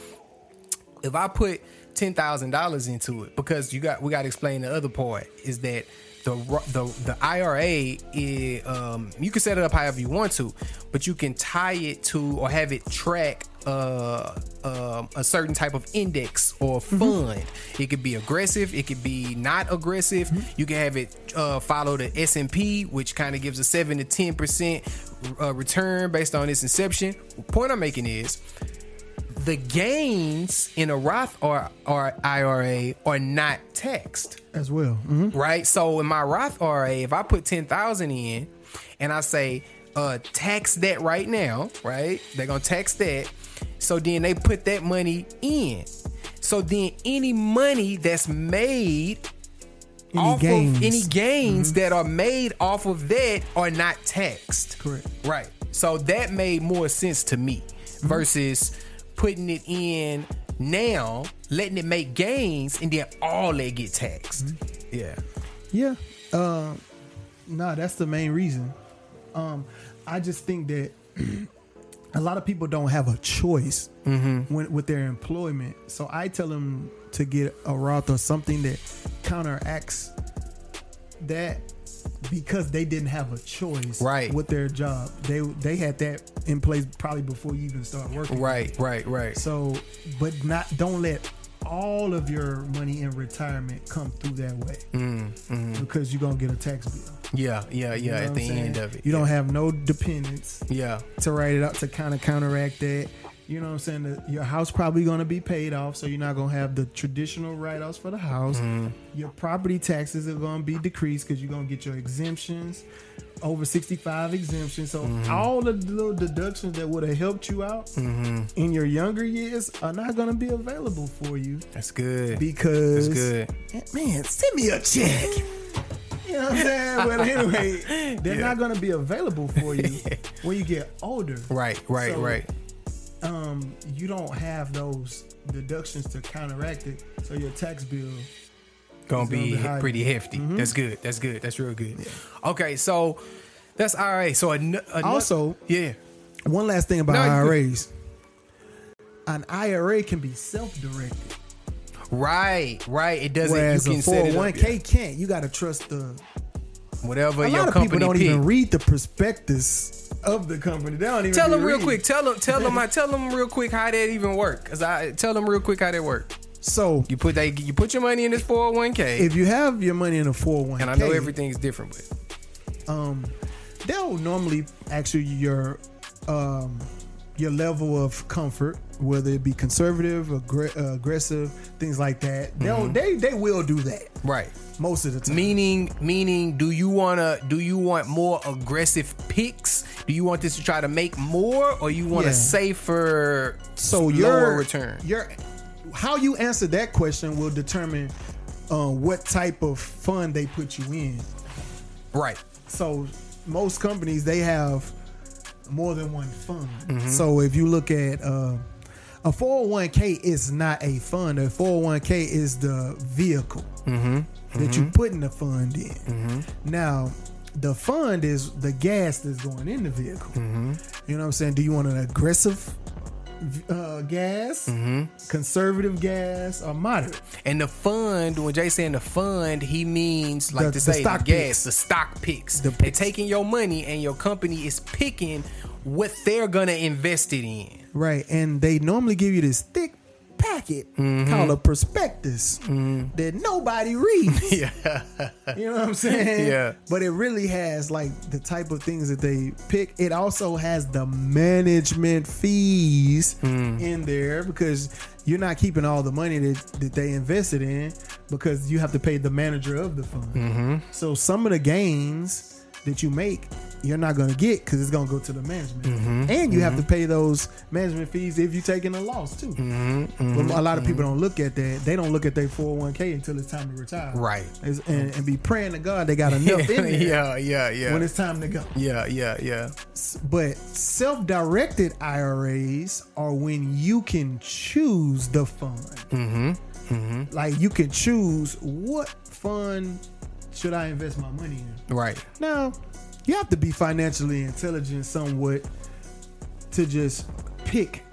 if I put ten thousand dollars into it, because you got we got to explain the other part is that the the the IRA is um, you can set it up however you want to, but you can tie it to or have it track uh, um, a certain type of index or fund. It could be aggressive, it could be not aggressive. You can have it uh, follow the S and P, which kind of gives a seven to ten percent uh, return based on its inception. point I'm making is the gains in a Roth or, or IRA are not taxed, as well. hmm right? So in my Roth IRA, if I put ten thousand in, and I say uh, tax that right now, right? They're gonna tax that. So then they put that money in. So then any money that's made Any off gains. of any gains that are made off of that are not taxed. Correct. Right. So that made more sense to me versus putting it in now, letting it make gains, and then all they get taxed. Yeah. Yeah. Uh, nah, that's the main reason. Um, I just think that <clears throat> a lot of people don't have a choice when, with their employment. So I tell them to get a Roth or something that counteracts that because they didn't have a choice Right. with their job. They they had that in place probably before you even start working. Right. Right. Right. So, but not don't let all of your money in retirement come through that way mm, mm. because you're gonna get a tax bill. Yeah. Yeah. You Yeah. know at the saying? end of it. you yeah. don't have no dependents Yeah. to write it out to kind of counteract that. You know what I'm saying? The, your house probably gonna be paid off, so you're not gonna have the traditional write-offs for the house. Mm-hmm. Your property taxes are gonna be decreased because you're gonna get your exemptions, over 65 exemptions. So Mm-hmm. all the little deductions that would have helped you out Mm-hmm. in your younger years are not gonna be available for you That's good. because That's good. man, send me a check. You know what I'm saying? But <laughs> anyway, they're Yeah. not gonna be available for you <laughs> when you get older. Right. Right. So, right. Um, you don't have those deductions to counteract it, so your tax bill. gonna It's gonna be be high. pretty hefty. That's good. That's good. That's real good. Okay, so that's all right. So an- ano- Also- yeah, One last thing about No, IRAs. An IRA can be self-directed, right, right. It doesn't. whereas you a can set it up, 401k can't. You got to trust the. whatever A your lot of company people don't pick. even read the prospectus of the company. They don't even Tell them real reading. quick. Tell them. Tell them. I tell them real quick how that even work. Cause I tell them real quick how that work. So You put that. You put your money in this four hundred one k, if you have your money in a 401k, and I know everything's different, but um, they'll normally ask you your um, your level of comfort, whether it be conservative, aggr- uh, aggressive, things like that. They'll Mm-hmm. they they will do that right. Most of the time. Meaning, meaning, do you wanna? Do you want more aggressive picks? Do you want this to try to make more, or you want Yeah. a safer, so lower your return? Your how you answer that question will determine uh, what type of fund they put you in. Right. So most companies they have more than one fund. Mm-hmm. So if you look at uh, a 401k is not a fund. A 401k is the vehicle Mm-hmm. That you put in the fund in. Now, the fund is the gas that's going in the vehicle. Mm-hmm. You know what I'm saying? Do you want an aggressive uh, gas, Mm-hmm. conservative gas, or moderate. And the fund, when Jay saying the fund, he means like The- to the say stock the gas, picks. the stock picks. The They're taking your money and your company is picking what they're gonna invest it in. Right. And they normally give you this thick packet Mm-hmm. called a prospectus that nobody reads. <laughs> Yeah. You know what I'm saying? Yeah. But it really has like the type of things that they pick. It also has the management fees Mm. in there because you're not keeping all the money that, that they invested in because you have to pay the manager of the fund. Mm-hmm. So some of the gains that you make, you're not going to get because it's going to go to the management. Mm-hmm. And you have to pay those management fees if you're taking a loss too. Mm-hmm. But a lot of people don't look at that. They don't look at their 401k until it's time to retire. Right. And, and be praying to God they got enough <laughs> in there yeah, yeah, yeah. when it's time to go. yeah, yeah, yeah. But self-directed IRAs are when you can choose the fund. Mm-hmm. Like you can choose what fund should I invest my money in. Right. Now, you have to be financially intelligent somewhat to just pick.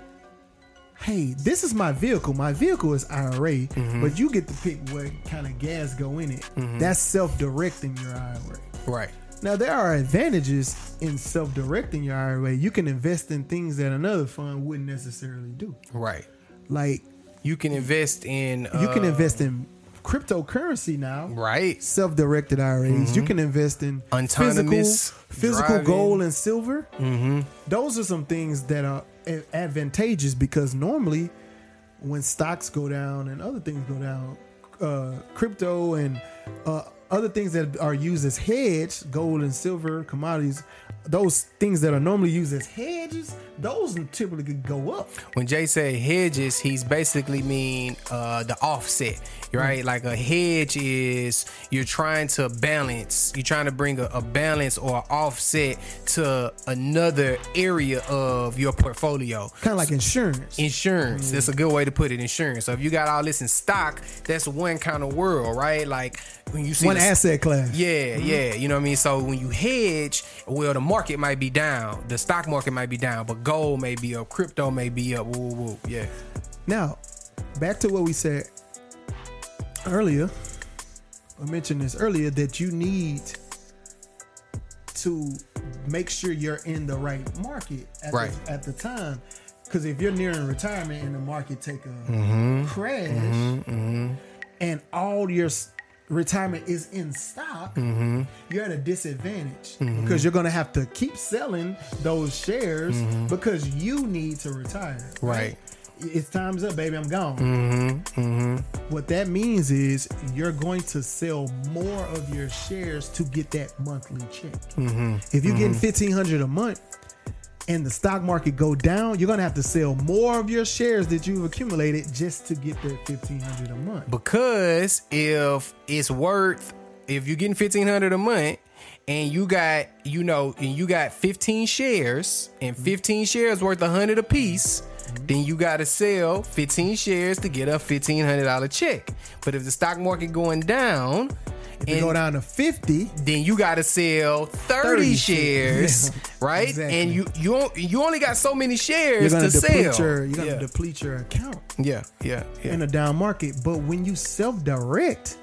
Hey, this is my vehicle. My vehicle is IRA, but you get to pick what kind of gas go in it. That's self-directing your IRA. Right. Now there are advantages in self-directing your IRA. You can invest in things that another fund wouldn't necessarily do. Right. Like You can invest in you can uh, invest in cryptocurrency now. right. Self-directed IRAs. You can invest in Autonomous physical, physical gold and silver. Mm-hmm. Those are some things that are advantageous because normally, when stocks go down and other things go down, uh, crypto and uh, other things that are used as hedge, gold and silver, commodities, those things that are normally used as hedges, those typically could go up. When Jay said hedges, he's basically mean uh, the offset, right? Like a hedge is you're trying to balance, you're trying to bring a, a balance or offset to another area of your portfolio. Kind of like insurance. Insurance. That's a good way to put it. Insurance. So if you got all this in stock, that's one kind of world, right? Like when you see One the- asset class. yeah, yeah. You know what I mean? So when you hedge, well, the market might be down, the stock market might be down, but gold may be up, crypto may be up. Woo, woo, woo. Yeah. Now, back to what we said earlier. I mentioned this earlier that you need to make sure you're in the right market at, Right. the, at the time. Because if you're nearing retirement and the market take a mm-hmm. crash, mm-hmm. Mm-hmm. and all your retirement is in stock, mm-hmm. you're at a disadvantage mm-hmm. because you're going to have to keep selling those shares mm-hmm. because you need to retire. Right. It's time's up, baby. I'm gone. What that means is you're going to sell more of your shares to get that monthly check. If you're getting fifteen hundred a month and the stock market go down, you're gonna have to sell more of your shares that you've accumulated just to get that fifteen hundred a month. Because if it's worth, if you're getting fifteen hundred a month, and you got, you know, and you got fifteen shares, and fifteen shares worth a hundred a piece. Then you gotta sell 15 shares to get a fifteen hundred dollar check. But if the stock market going down, If you and- go down to fifty, then you got to sell 30, 30 shares, <laughs> shares. right? Exactly. And you you you only got so many you're shares gonna deplete sell. your you're gonna yeah. deplete your account. yeah, yeah, yeah. in a down market. But when you self direct,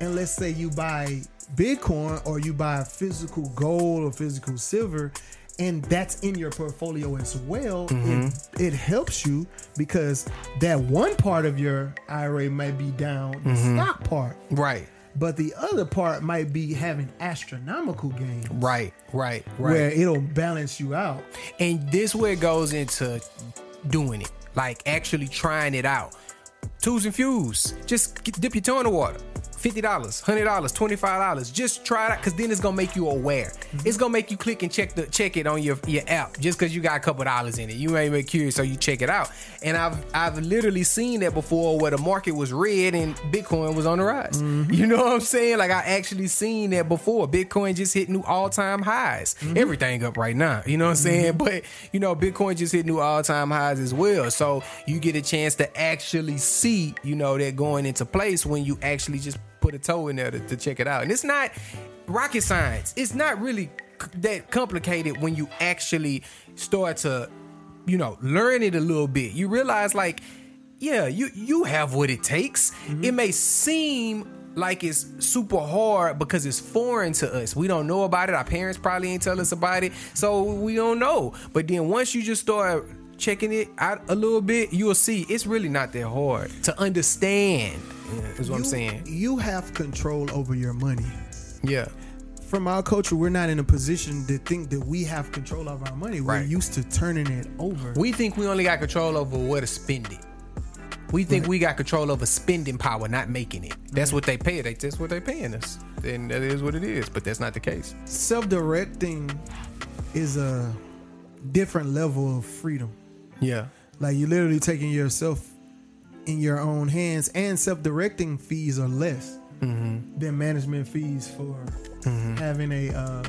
and let's say you buy Bitcoin or you buy physical gold or physical silver, and that's in your portfolio as well, it, mm-hmm. it helps you because that one part of your IRA might be down, the mm-hmm. stock part, right, but the other part might be having astronomical gains. right, right, right. Where it'll balance you out. And this where it goes into doing it, like actually trying it out. Tools and fuse. Just dip your toe in the water. Fifty dollars, hundred dollars, twenty five dollars. Just try it out, cause then it's gonna make you aware. Mm-hmm. It's gonna make you click and check the check it on your your app. Just cause you got a couple dollars in it, you may be curious, so you check it out. And I've I've literally seen that before, where the market was red and Bitcoin was on the rise. Mm-hmm. You know what I'm saying? Like I actually seen that before. Bitcoin just hit new all time highs. Mm-hmm. Everything up right now. You know what I'm saying? But you know, Bitcoin just hit new all time highs as well. So you get a chance to actually see, you know, that going into place when you actually just put a toe in there to, to check it out. And it's not rocket science. It's not really that complicated when you actually start to you know, learn it a little bit, you realize like, yeah, you you have what it takes. Mm-hmm. It may seem like it's super hard because it's foreign to us. We don't know about it. Our parents probably ain't tell us about it, so we don't know. But then once you just start checking it out a little bit, you'll see it's really not that hard to understand. Is what I'm You- saying. You have control over your money. Yeah. From our culture, we're not in a position to think that we have control of our money. We're Right. used to turning it over. We think we only got control over where to spend it. We think we got control over spending power, not making it. That's what they pay. They, that's what they paying us, and that is what it is. But that's not the case. Self-directing is a different level of freedom. Yeah. Like you're literally taking yourself in your own hands, and self-directing fees are less Mm-hmm. than management fees for having a uh,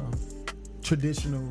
traditional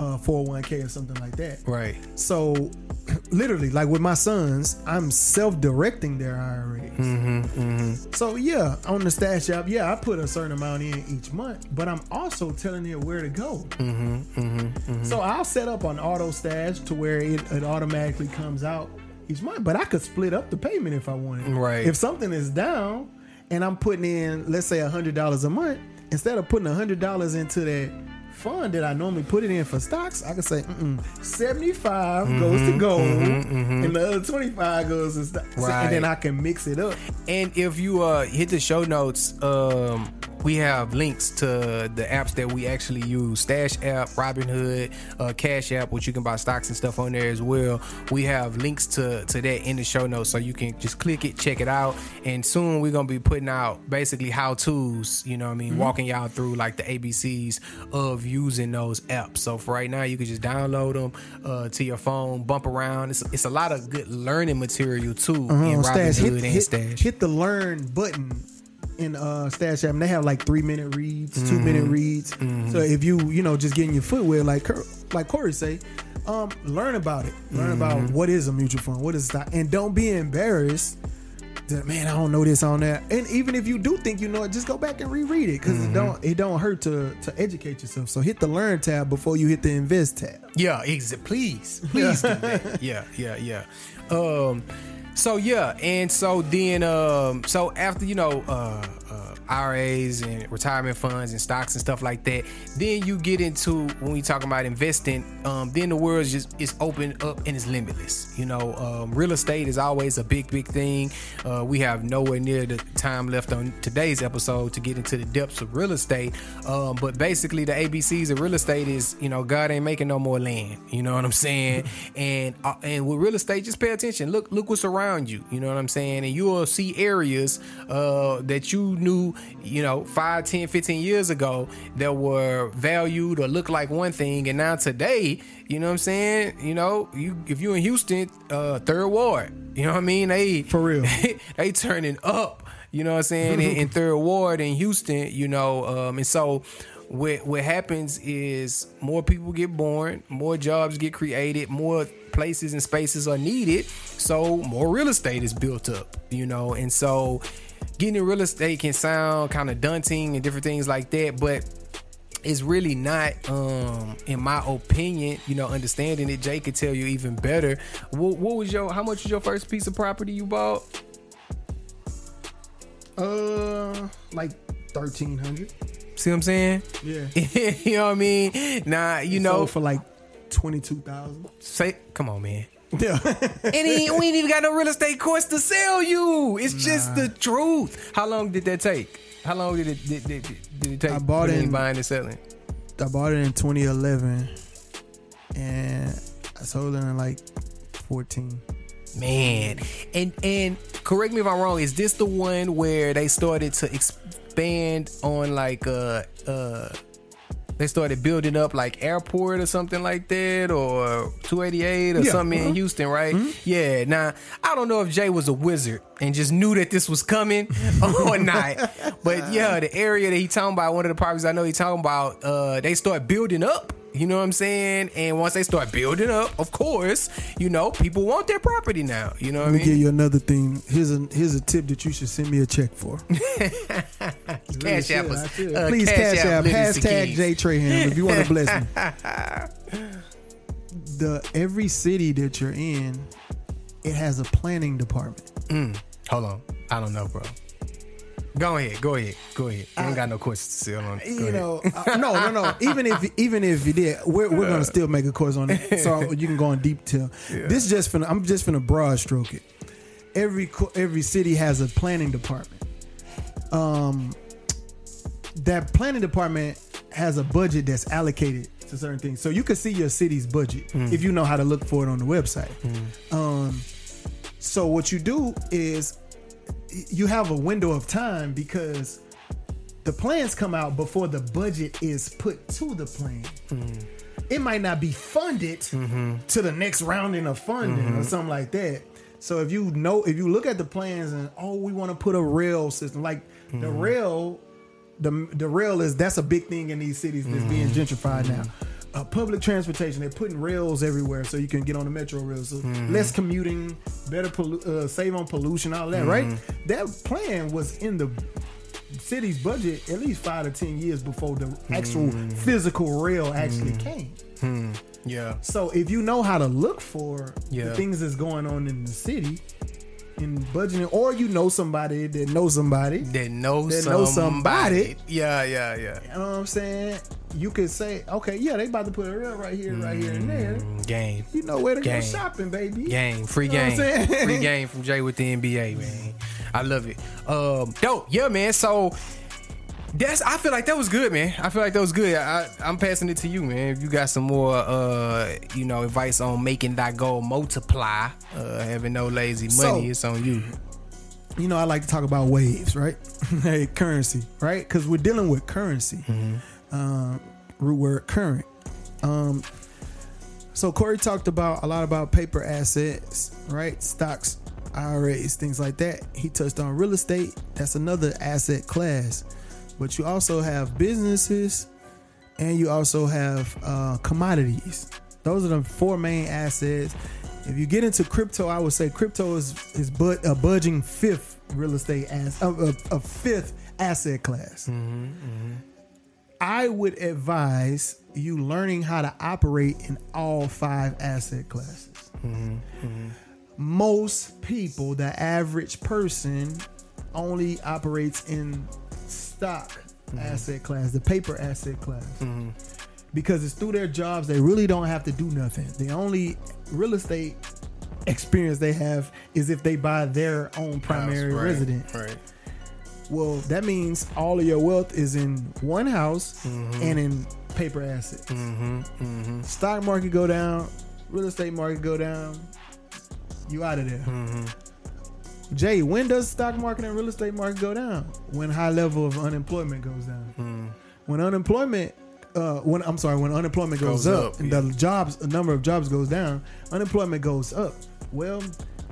uh, 401k or something like that. Right. So, <clears throat> literally, like with my sons, I'm self-directing their IRAs. Mm-hmm, So yeah, on the stash app, yeah, I put a certain amount in each month, but I'm also telling it where to go. Mm-hmm, So I'll set up an auto stash to where it, it automatically comes out each month, but I could split up the payment if I wanted. Right. If something is down and I'm putting in, let's say, hundred dollars a month, instead of putting hundred dollars into that fund that I normally put it in for stocks, I could say Mm-mm, 75 goes Mm-hmm, to gold and the other 25 goes to stocks. Right. And then I can mix it up. And if you uh hit the show notes, um, we have links to the apps that we actually use: Stash app, Robinhood, uh, Cash app, which you can buy stocks and stuff on there as well. We have links to to that in the show notes, so you can just click it, check it out. And soon we're gonna be putting out basically how tos. You know, what I mean, walking y'all through like the ABCs of using those apps. So for right now, you can just download them uh, to your phone, bump around. It's it's a lot of good learning material too Uh-huh, in Robinhood hit, and hit, Stash. hit the learn button in uh Stash app. And they have like three minute reads, two minute Mm-hmm. reads. So if you you know just getting your foot wet, like like Corey say, um, learn about it. Learn Mm-hmm. about what is a mutual fund, what is stock, and don't be embarrassed. That man, I don't know this on that. And even if you do think you know it, just go back and reread it because Mm-hmm. it don't it don't hurt to to educate yourself. So hit the learn tab before you hit the invest tab. Yeah, ex- please, please do that. Yeah, yeah, yeah. Um, so yeah, and so then, um, so after you know, uh, IRAs and retirement funds and stocks and stuff like that, then you get into when we talking about investing. Um, then the world is just is open up and it's limitless. You know, um, real estate is always a big, big thing. Uh, we have nowhere near the time left on today's episode to get into the depths of real estate. Um, but basically, the ABCs of real estate is, you know, God ain't making no more land. You know what I'm saying? and uh, and with real estate, just pay attention. Look, look what's around you. You know what I'm saying? And you will see areas uh, that you knew, you know, 5, 10, 15 years ago that were valued or looked like one thing, and now today, you know what I'm saying? You know, you if you in Houston, uh, third ward, you know what I mean? They For real. <laughs> they turning up. You know what I'm saying? in, in third ward in Houston, you know, um, and so what what happens is more people get born, more jobs get created, more places and spaces are needed, so more real estate is built up. You know, and so getting in real estate can sound kind of daunting and different things like that, but it's really not um in my opinion you know understanding it. Jay could tell you even better. What, what was your how much was your first piece of property you bought? Uh, like thirteen hundred. see what i'm saying? Yeah. <laughs> you know what i mean? Nah you know. for like twenty two thousand. say come on man Yeah. and he, we ain't even got no real estate course to sell you it's just the truth how long did that take how long did it did, did, did it take I bought between in- buying and selling I bought it in 2011, and I sold it in like 14. Man, and and correct me if I'm wrong. Is this the one where they started to expand on like uh uh they started building up like airport or something like that or 288 or Yeah, something in uh-huh. Houston, right? Yeah. Now I don't know if Jay was a wizard and just knew that this was coming <laughs> <laughs> or not, but yeah, the area that he talking about, one of the properties I know he talking about, uh, they start building up. You know what I'm saying? And once they start building up, of course, you know, people want their property now. You know what I Let me mean? give you another thing. Here's a here's a tip that you should send me a check for. <laughs> Cash App should. uh, Please cash, app hashtag. J Traham if you want to bless me. <laughs> the every city that you're in, it has a planning department. Hold on. I don't know, bro. Go ahead. Go ahead. Go ahead. I ain't got no questions still on. Go you ahead. know, uh, no, no, no. <laughs> Even if even if you did, we're, we're gonna still make a course on it, so <laughs> you can go on deep till. This just finna, I'm just finna broad stroke it. Every every city has a planning department. Um, that planning department has a budget that's allocated to certain things, so you can see your city's budget if you know how to look for it on the website. Um, so what you do is you have a window of time because the plans come out before the budget is put to the plan. Hmm. It might not be funded mm-hmm. to the next rounding of funding or mm-hmm. something like that. So if you know, if you look at the plans and oh, we want to put a rail system like the mm-hmm. rail, the the rail is that's a big thing in these cities that's being gentrified now. Uh, public transportation, they're putting rails everywhere so you can get on the metro rails. So mm-hmm. less commuting, better pollu- uh, save on pollution, all that, right? Mm-hmm. That plan was in the city's budget at least five to ten years before the actual mm-hmm. physical rail actually came. Yeah. So if you know how to look for Yeah. the things that's going on in the city in budgeting, or you know somebody that knows somebody, That knows That somebody. somebody. Yeah, yeah, yeah. you know what I'm saying? You could say, okay, yeah, they about to put a rail right here, right here, and there. Mm, Game. You know where to Gang. go shopping, baby. Game. Free You know game. Free <laughs> game from Jay with the MBA, man. I love it. Um, dope. Yeah, man. So that's I feel like that was good, man. I feel like that was good. I, I'm passing it to you, man. If you got some more uh, you know, advice on making that goal multiply, uh, having no lazy So- money, it's on you. you know, I like to talk about waves, right? <laughs> hey, currency, right? Because we're dealing with currency. Um, root word current. Um, so Corey talked about a lot about paper assets, right? Stocks, IRAs, things like that. He touched on real estate. That's another asset class. But you also have businesses, and you also have uh, commodities. Those are the four main assets. If you get into crypto, I would say crypto is is but a budging fifth real estate as a, uh, a, a fifth asset class. Mm-hmm, mm-hmm. I would advise you learning how to operate in all five asset classes. Mm-hmm, Most people, the average person, only operates in stock mm-hmm. asset class, the paper asset class. Mm-hmm. Because it's through their jobs, they really don't have to do nothing. The only real estate experience they have is if they buy their own primary Right, residence. Right. Well, that means all of your wealth is in one house mm-hmm. and in paper assets. Stock market go down, real estate market go down, you out of there. Jay, when does stock market and real estate market go down? When high level of unemployment goes down. Hmm. When unemployment, uh, when I'm sorry, when unemployment goes, Goes up, up, and yeah. the jobs, the number of jobs goes down, unemployment goes up. Well,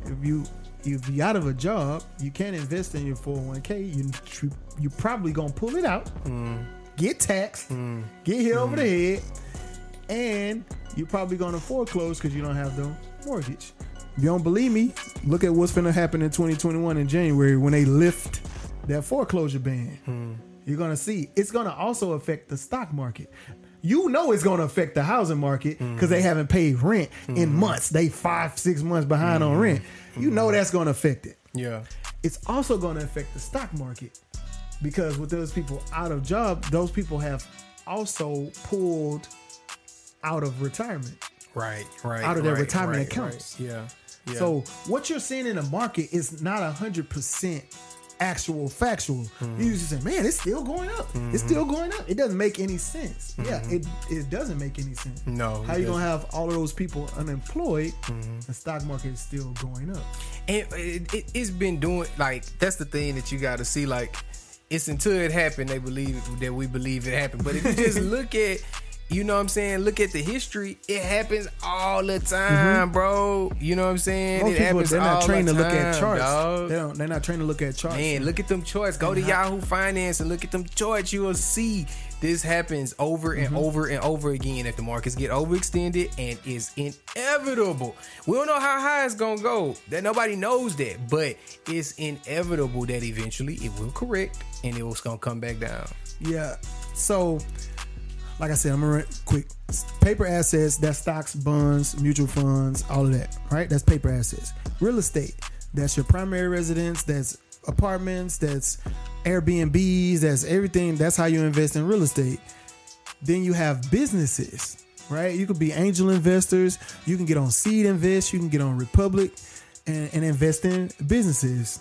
if you if you're out of a job, you can't invest in your 401k. You you, probably gonna pull it out, hmm. get taxed, hmm. get hit over the head, and you're probably gonna foreclose because you don't have the mortgage. If you don't believe me, look at what's gonna happen in 2021 in January when they lift that foreclosure ban. Hmm. You're gonna see it's gonna also affect the stock market. You know it's gonna affect the housing market because hmm. they haven't paid rent in hmm. months. They five, six months behind on rent. You know that's gonna affect it. Yeah. It's also gonna affect the stock market because with those people out of job, those people have also pulled out of retirement. Right. Right. Out of their right, retirement right, accounts. right. Yeah. Yeah. So what you're seeing in the market is not hundred percent actual factual. Mm-hmm. You just say, man, it's still going up. It's still going up. It doesn't make any sense. Yeah, it, it doesn't make any sense. Mm-hmm. No, How you gonna have all of those people unemployed? Mm-hmm. The stock market is still going up. and it, it, it's been doing like that's the thing that you got to see like it's until it happened they believe that we believe it happened but if you just <laughs> look at you know what i'm saying look at the history it happens all the time bro you know what i'm saying Most it people happens they're not trained the to look at charts. dog. They don't. They're not trained to look at charts. Man, look at them charts. Go to how- Yahoo Finance and look at them charts. You will see this happens over and Mm-hmm. over and over again. If the markets get overextended, and it's inevitable. We don't know how high it's gonna go. That nobody knows that, but it's inevitable that eventually it will correct and it was gonna come back down. Yeah. So like I said, I'm gonna run quick. Paper assets, that's stocks, bonds, mutual funds, all of that, right? That's paper assets. Real estate, that's your primary residence, that's apartments, that's Airbnbs, that's everything. That's how you invest in real estate. Then you have businesses, right? You could be angel investors. You can get on SeedInvest. You can get on Republic and, and invest in businesses.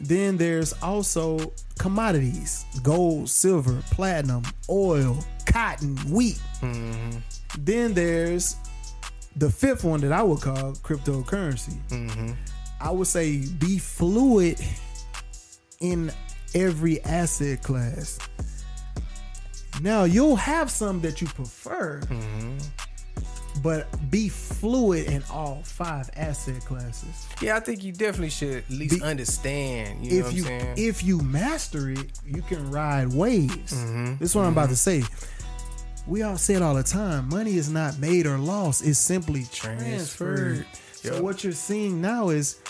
Then there's also commodities gold, silver, platinum, oil, cotton, wheat. Mm-hmm. Then there's the fifth one that I would call cryptocurrency. Mm-hmm. I would say be fluid in every asset class. Now you'll have some that you prefer, mm-hmm. But be fluid in all five asset classes. Yeah, I think you definitely should at least Be- understand. You know if what you I'm saying? if you master it, you can ride waves. Mm-hmm. This is what I'm about to say. We all say it all the time. Money is not made or lost. It's simply transferred. Transferred. So what you're seeing now is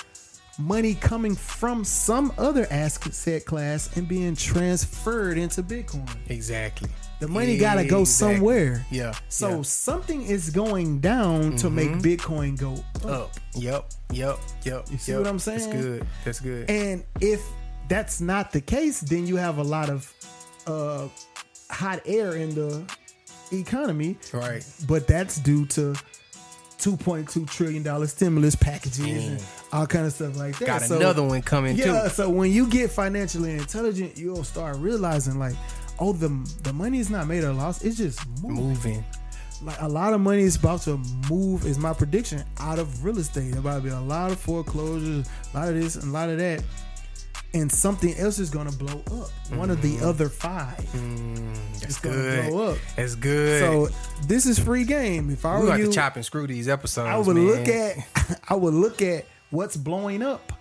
money coming from some other asset class and being transferred into Bitcoin. exactly. The money got to go Exactly. somewhere. Yeah. So yeah. something is going down to make Bitcoin go up. up. Yep. Yep. Yep. You see yep. what I'm saying? That's good. That's good. And if that's not the case, then you have a lot of uh, hot air in the economy. Right. But that's due to 2.2 trillion dollar stimulus packages and all kind of stuff like that. Got So- another one coming Yeah. too. So when you get financially intelligent, you'll start realizing like, oh, the the money is not made or lost. It's just moving. Moving. Like a lot of money is about to move. Is my prediction out of real estate. There about to be a lot of foreclosures, a lot of this and a lot of that, and something else is going to blow up. One of the mm-hmm. other five. Mm, that's It's gonna good. blow up. That's good. So this is free game. If I we were you, to chop and screw these episodes. I would man. look at <laughs> I would look at what's blowing up.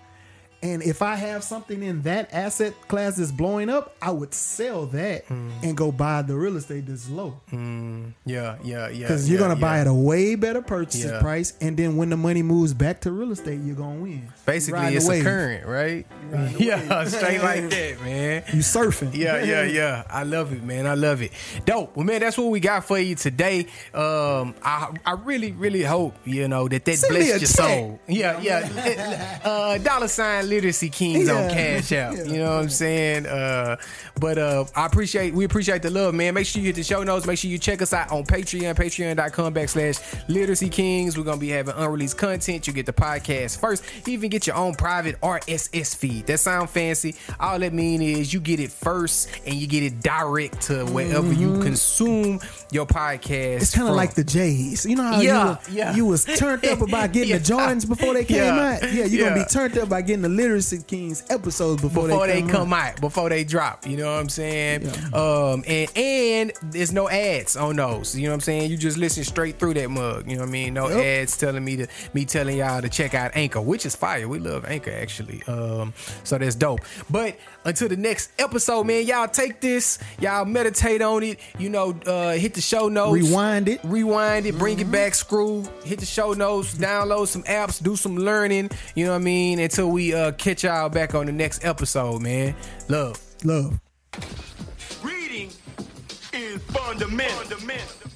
And if I have something in that asset class that's blowing up, I would sell that Hmm. and go buy the real estate that's low. Yeah, yeah, yeah. Because you're yeah, gonna buy yeah. at a way better purchase Yeah. price, and then when the money moves back to real estate, you're gonna win. Basically, it's a current, right? <laughs> Yeah, straight like that, man. You surfing? Yeah, yeah, yeah. I love it, man. I love it. Dope. Well, man, that's what we got for you today. Um, I I really, really hope you know that that Send blessed your soul. Yeah, yeah. <laughs> uh, dollar sign literacy kings on Cash App. Yeah. You know what I'm saying? Uh, but uh, I appreciate we appreciate the love, man. Make sure you hit the show notes. Make sure you check us out on Patreon, patreon.com backslash literacy kings. We're gonna be having unreleased content. You get the podcast first. You even get your own private RSS feed. That sound fancy. All that mean is you get it first and you get it direct to wherever you consume your podcast. Mm-hmm. It's kind of like the Jays. You know how Yeah, you, were, yeah. you was turned up about getting <laughs> Yeah. the Jordans before they <laughs> came Yeah. out? Yeah, you're gonna be turned up by getting the Literacy Kings episodes before, before they they come, come out. before they drop. You know what I'm saying? Yeah. Um, and and there's no ads on those. You know what I'm saying? You just listen straight through that mug. You know what I mean? No Yep. ads telling me to me telling y'all to check out Anchor, which is fire. We love Anchor actually. Um, so that's dope. But until the next episode, man, y'all take this, y'all meditate on it. You know, uh, hit the show notes, Rewind it. rewind it, bring it back, screw, hit the show notes, download some apps, do some learning. You know what I mean? Until we uh, catch y'all back on the next episode, man. Love. Love. Reading is fundamental. fundamental.